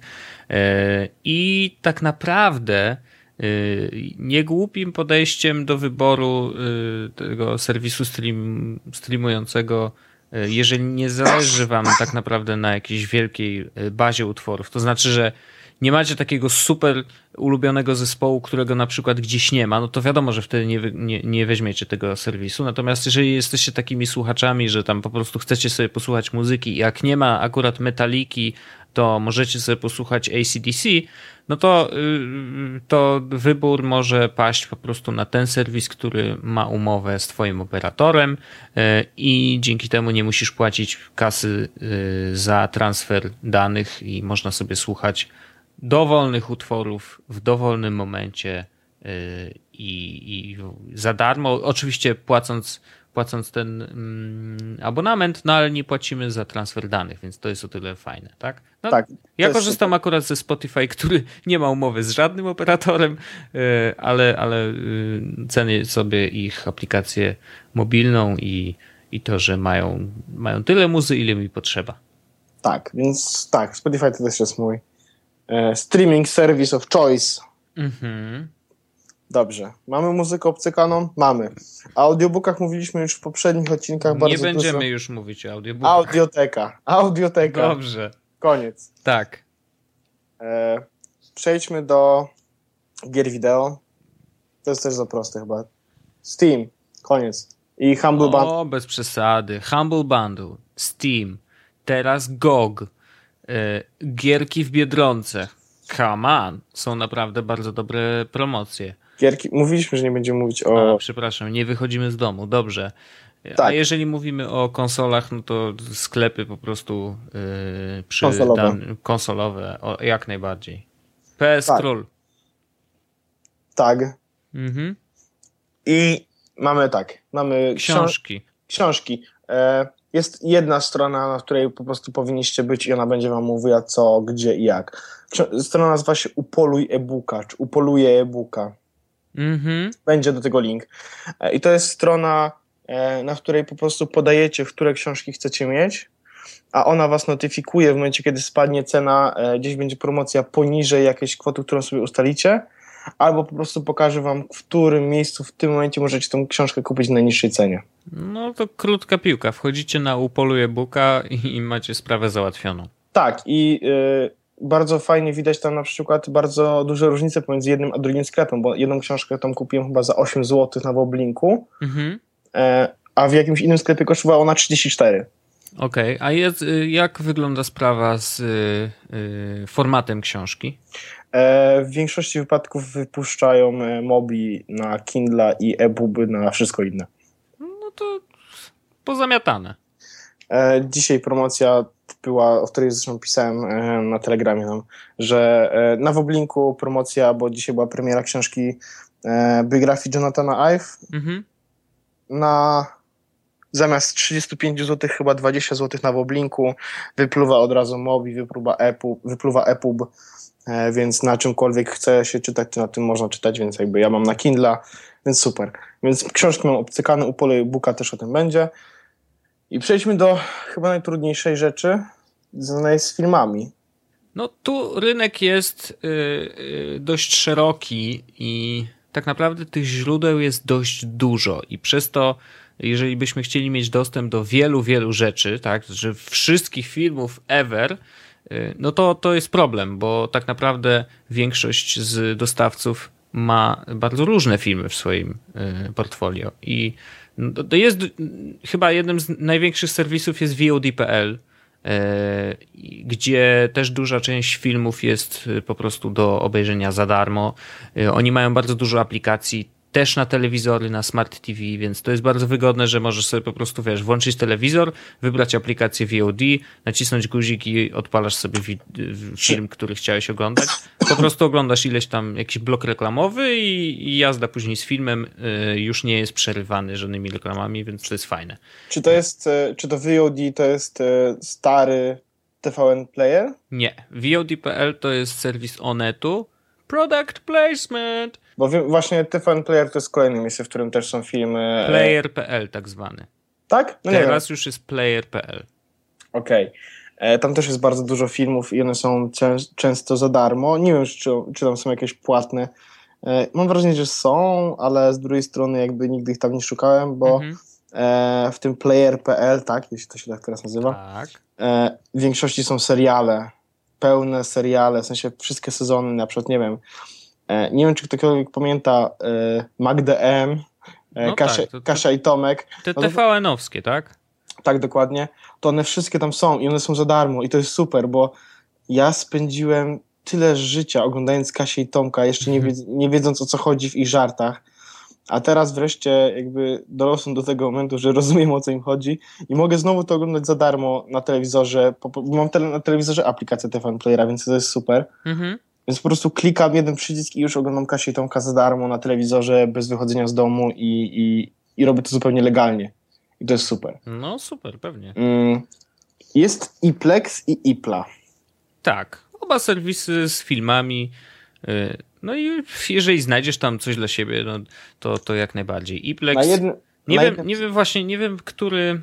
E, i tak naprawdę y, niegłupim podejściem do wyboru y, tego serwisu stream, streamującego y, jeżeli nie zależy wam tak naprawdę na jakiejś wielkiej y, bazie utworów, to znaczy, że nie macie takiego super ulubionego zespołu, którego na przykład gdzieś nie ma, no to wiadomo, że wtedy nie, nie, nie weźmiecie tego serwisu. Natomiast jeżeli jesteście takimi słuchaczami, że tam po prostu chcecie sobie posłuchać muzyki, jak nie ma akurat metaliki, to możecie sobie posłuchać ACDC, no to, yy, to wybór może paść po prostu na ten serwis, który ma umowę z Twoim operatorem yy, i dzięki temu nie musisz płacić kasy za transfer danych i można sobie słuchać dowolnych utworów w dowolnym momencie yy, i, i za darmo. Oczywiście płacąc, płacąc ten mm, abonament, no ale nie płacimy za transfer danych, więc to jest o tyle fajne, tak? No, Tak, ja korzystam akurat ze Spotify, który nie ma umowy z żadnym operatorem, yy, ale, ale yy, cenię sobie ich aplikację mobilną i, i to, że mają, mają tyle muzy, ile mi potrzeba. Tak, więc tak, Spotify to też jest mój streaming service of choice. Mhm. Dobrze. Mamy muzykę obcykaną? Mamy. O audiobookach mówiliśmy już w poprzednich odcinkach bardzo Nie będziemy dużo. już mówić o audiobookach. Audioteka. Audioteka. Dobrze. Koniec. Tak. E, przejdźmy do gier wideo. To jest też za proste chyba. Steam. Koniec. I Humble Bundle. O, bez przesady. Humble Bundle, Steam, teraz GOG, gierki w Biedronce. Come on. Są naprawdę bardzo dobre promocje. Gierki. Mówiliśmy, że nie będziemy mówić o... A, przepraszam, nie wychodzimy z domu. Dobrze. A Tak. jeżeli mówimy o konsolach, no to sklepy po prostu y, przy Konsolowe. dan- konsolowe, o, jak najbardziej. PS Tak. Król. Tak. Mhm. I mamy tak. Mamy książ- Książki. książki. E, jest jedna strona, na której po prostu powinniście być i ona będzie wam mówiła co, gdzie i jak. Strona nazywa się Upoluj e-booka, czy Upoluje e-booka. Mhm. Będzie do tego link. E, I to jest strona, e, na której po prostu podajecie, które książki chcecie mieć, a ona was notyfikuje w momencie, kiedy spadnie cena, e, gdzieś będzie promocja poniżej jakiejś kwoty, którą sobie ustalicie, albo po prostu pokaże wam, w którym miejscu w tym momencie możecie tą książkę kupić w najniższej cenie. No to krótka piłka. Wchodzicie na upoluje booka i, macie sprawę załatwioną. Tak, i y, bardzo fajnie widać tam na przykład bardzo duże różnice pomiędzy jednym a drugim sklepem, bo jedną książkę tam kupiłem chyba za 8 zł na Woblinku, Mhm. e, a w jakimś innym sklepie kosztowała ona 34. Okej, a jest, y, jak wygląda sprawa z y, formatem książki? E, w większości wypadków wypuszczają e, Mobi na Kindle i e-booby na wszystko inne. No to pozamiatane. E, dzisiaj promocja była, o której zresztą pisałem e, na Telegramie nam, że e, na Woblinku promocja, bo dzisiaj była premiera książki e, biografii Jonathana Ive, Mhm. na zamiast 35 zł chyba 20 zł na Woblinku, wypluwa od razu Mobi, wypluwa EPUB, wypluwa EPUB e, więc na czymkolwiek chce się czytać, to na tym można czytać, więc jakby ja mam na Kindle, więc super. Więc książki mam obcykane, u Pole Booka też o tym będzie. I przejdźmy do chyba najtrudniejszej rzeczy, związanej z filmami. No tu rynek jest y, y, dość szeroki i tak naprawdę tych źródeł jest dość dużo i przez to jeżeli byśmy chcieli mieć dostęp do wielu, wielu rzeczy, tak, że wszystkich filmów ever, y, no to to jest problem, bo tak naprawdę większość z dostawców ma bardzo różne filmy w swoim y, portfolio i no, to jest chyba jednym z największych serwisów jest VOD.pl, E, gdzie też duża część filmów jest e, po prostu do obejrzenia za darmo. Oni mają bardzo dużo aplikacji też na telewizory, na smart TV, więc to jest bardzo wygodne, że możesz sobie po prostu, wiesz, włączyć telewizor, wybrać aplikację VOD, nacisnąć guzik i odpalasz sobie film, który chciałeś oglądać. Po prostu oglądasz ileś tam jakiś blok reklamowy i, i jazda później z filmem y, już nie jest przerywany żadnymi reklamami, więc to jest fajne. Czy to jest, y, czy to VOD to jest y, stary TVN Player? Nie. VOD.pl to jest serwis Onetu. Product placement bo właśnie TVN Player to jest kolejne miejsce, w którym też są filmy. E, Player.pl tak zwany. Tak? No Teraz już jest player.pl. Okej. Okay. E, tam też jest bardzo dużo filmów i one są często za darmo. Nie wiem, czy, czy tam są jakieś płatne. E, mam wrażenie, że są, ale z drugiej strony jakby nigdy ich tam nie szukałem, bo mhm. w tym player.pl, tak, jeśli to się tak teraz nazywa, tak. w większości są seriale, pełne seriale, w sensie wszystkie sezony, na przykład, nie wiem, E, nie wiem, czy ktokolwiek pamięta e, Magdę M, e, no Kasia, tak, to, to, Kasia i Tomek. Te no TVN-owskie, tak? Tak, dokładnie. To one wszystkie tam są i one są za darmo i to jest super, bo ja spędziłem tyle życia oglądając Kasię i Tomka, jeszcze nie, wiedz, nie wiedząc o co chodzi w ich żartach. A teraz wreszcie jakby dorosłem do tego momentu, że rozumiem o co im chodzi i mogę znowu to oglądać za darmo na telewizorze. Mam tele, na telewizorze aplikację TVN Playera, więc to jest super. Mhm. Więc po prostu klikam jeden przycisk i już oglądam Kasię i Tomka za darmo na telewizorze, bez wychodzenia z domu i, i, i robię to zupełnie legalnie. I to jest super. No super, pewnie. Mm, jest iPlex i iPla. Tak, oba serwisy z filmami. Y, no i jeżeli znajdziesz tam coś dla siebie, no to, to jak najbardziej. iPlex. Na jednym, nie, na wiem, jednym... nie wiem właśnie, nie wiem, który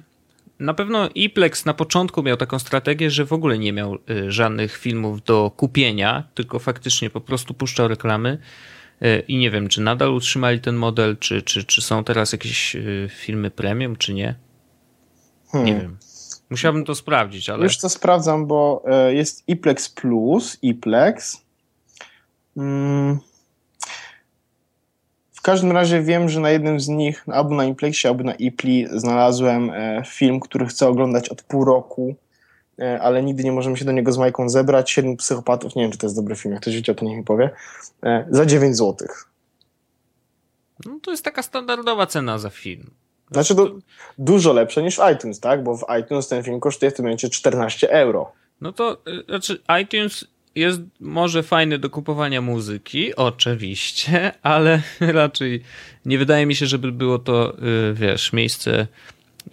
na pewno Iplex na początku miał taką strategię, że w ogóle nie miał y, żadnych filmów do kupienia, tylko faktycznie po prostu puszczał reklamy. Y, I nie wiem, czy nadal utrzymali ten model, czy, czy, czy są teraz jakieś y, filmy premium, czy nie. Hmm. Nie wiem. Musiałbym to sprawdzić, ale. Już to sprawdzam, bo jest Iplex Plus, Iplex. Hmm. W każdym razie wiem, że na jednym z nich, albo na Implexie, albo na Ipli, znalazłem e, film, który chcę oglądać od pół roku, e, ale nigdy nie możemy się do niego z Majką zebrać. Siedmiu psychopatów, nie wiem, czy to jest dobry film, jak ktoś widział, to niech mi powie, e, za 9 zł. No to jest taka standardowa cena za film. Znaczy to dużo lepsze niż w iTunes, tak? Bo w iTunes ten film kosztuje w tym momencie 14 euro. No to znaczy iTunes jest może fajny do kupowania muzyki, oczywiście, ale raczej nie wydaje mi się, żeby było to, y, wiesz, miejsce,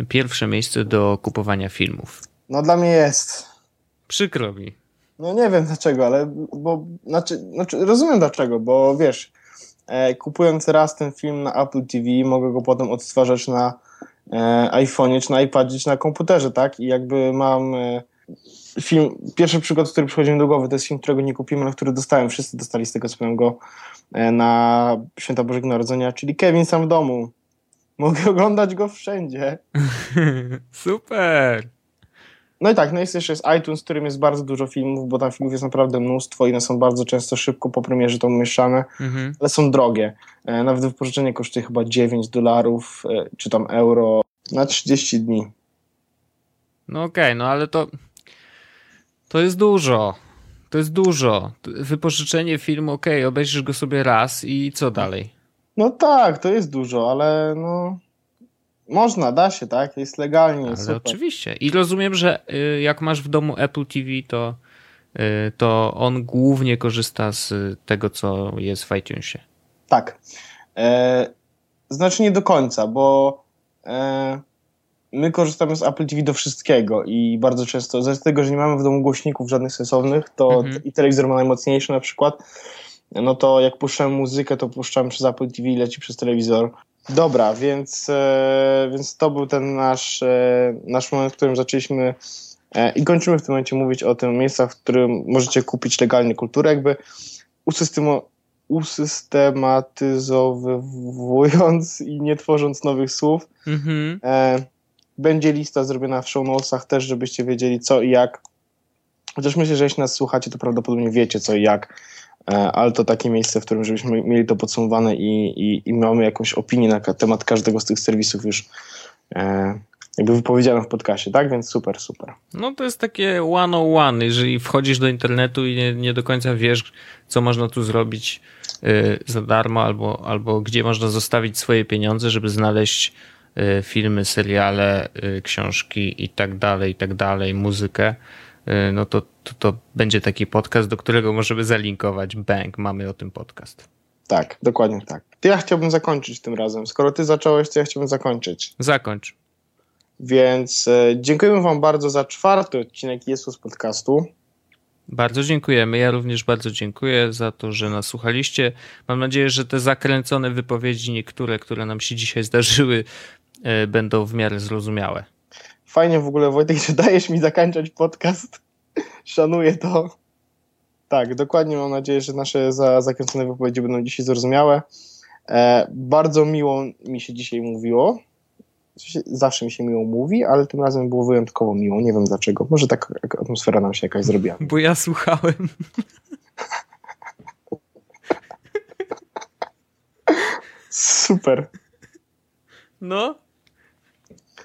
pierwsze miejsce do kupowania filmów. No dla mnie jest. Przykro mi. No nie wiem dlaczego, ale bo, znaczy, znaczy rozumiem dlaczego, bo wiesz, e, kupując raz ten film na Apple TV, mogę go potem odtwarzać na e, iPhone'ie, czy na iPadzie, czy na komputerze, tak? I jakby mam e, film, pierwszy przykład, który przychodzi mi do głowy, to jest film, którego nie kupimy, ale który dostałem, wszyscy dostali z tego co go e, na Święta Bożego Narodzenia, czyli Kevin sam w domu. Mogę oglądać go wszędzie. Super! No i tak, no jest jeszcze jest iTunes, w którym jest bardzo dużo filmów, bo tam filmów jest naprawdę mnóstwo i one są bardzo często szybko po premierze to umieszczane, mhm. ale są drogie. E, nawet wypożyczenie kosztuje chyba 9 dolarów, e, czy tam euro na 30 dni. No okej, okay, no ale to to jest dużo. To jest dużo. Wypożyczenie filmu, ok, obejrzysz go sobie raz i co dalej? No tak, to jest dużo, ale no. Można, da się, tak? Jest legalnie. Ale super. oczywiście. I rozumiem, że y, jak masz w domu Apple TV, to, y, to on głównie korzysta z tego, co jest w iTunesie. Tak. E, znaczy nie do końca, bo e, my korzystamy z Apple TV do wszystkiego i bardzo często, z tego, że nie mamy w domu głośników żadnych sensownych, to mhm. i telewizor ma najmocniejszy na przykład, no to jak puszczam muzykę, to puszczam przez Apple TV i leci przez telewizor. Dobra, więc, e, więc to był ten nasz, e, nasz moment, w którym zaczęliśmy e, i kończymy w tym momencie mówić o tym miejscach, w którym możecie kupić legalnie kulturę, jakby usystemo, usystematyzowując i nie tworząc nowych słów. Mhm. Będzie lista zrobiona w show notesach też, żebyście wiedzieli co i jak. Chociaż myślę, że jeśli nas słuchacie, to prawdopodobnie wiecie co i jak, e, ale to takie miejsce, w którym żebyśmy mieli to podsumowane i, i, i mamy jakąś opinię na temat każdego z tych serwisów już e, jakby wypowiedzianą w podcastie, tak? Więc super, super. No to jest takie one on one, jeżeli wchodzisz do internetu i nie, nie do końca wiesz, co można tu zrobić y, za darmo, albo, albo gdzie można zostawić swoje pieniądze, żeby znaleźć filmy, seriale, y, książki i tak dalej, i tak dalej, muzykę, y, no to, to, to będzie taki podcast, do którego możemy zalinkować. Bang, mamy o tym podcast. Tak, dokładnie tak. Ja chciałbym zakończyć tym razem. Skoro ty zacząłeś, to ja chciałbym zakończyć. Zakończ. Więc e, dziękujemy wam bardzo za czwarty odcinek Jesus Podcastu. Bardzo dziękujemy. Ja również bardzo dziękuję za to, że nas słuchaliście. Mam nadzieję, że te zakręcone wypowiedzi, niektóre, które nam się dzisiaj zdarzyły, będą w miarę zrozumiałe. Fajnie w ogóle, Wojtek, że dajesz mi zakończać podcast. Szanuję to. Tak, dokładnie mam nadzieję, że nasze za, zakręcone wypowiedzi będą dzisiaj zrozumiałe. E, bardzo miło mi się dzisiaj mówiło. Zawsze mi się miło mówi, ale tym razem było wyjątkowo miło. Nie wiem dlaczego. Może tak atmosfera nam się jakaś zrobiła. Bo ja słuchałem. Super. No.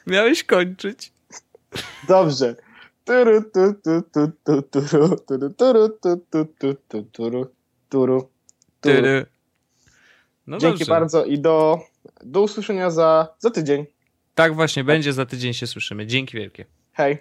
Miałeś kończyć. Dobrze. Turu, tu, tu, tu, tu, turu, turu, turu, tu, tu, tu, tu, turu, turu, turu. No Dzięki dobrze. bardzo i do, do usłyszenia za, za tydzień. Tak właśnie będzie. Za tydzień się słyszymy. Dzięki wielkie. Hej.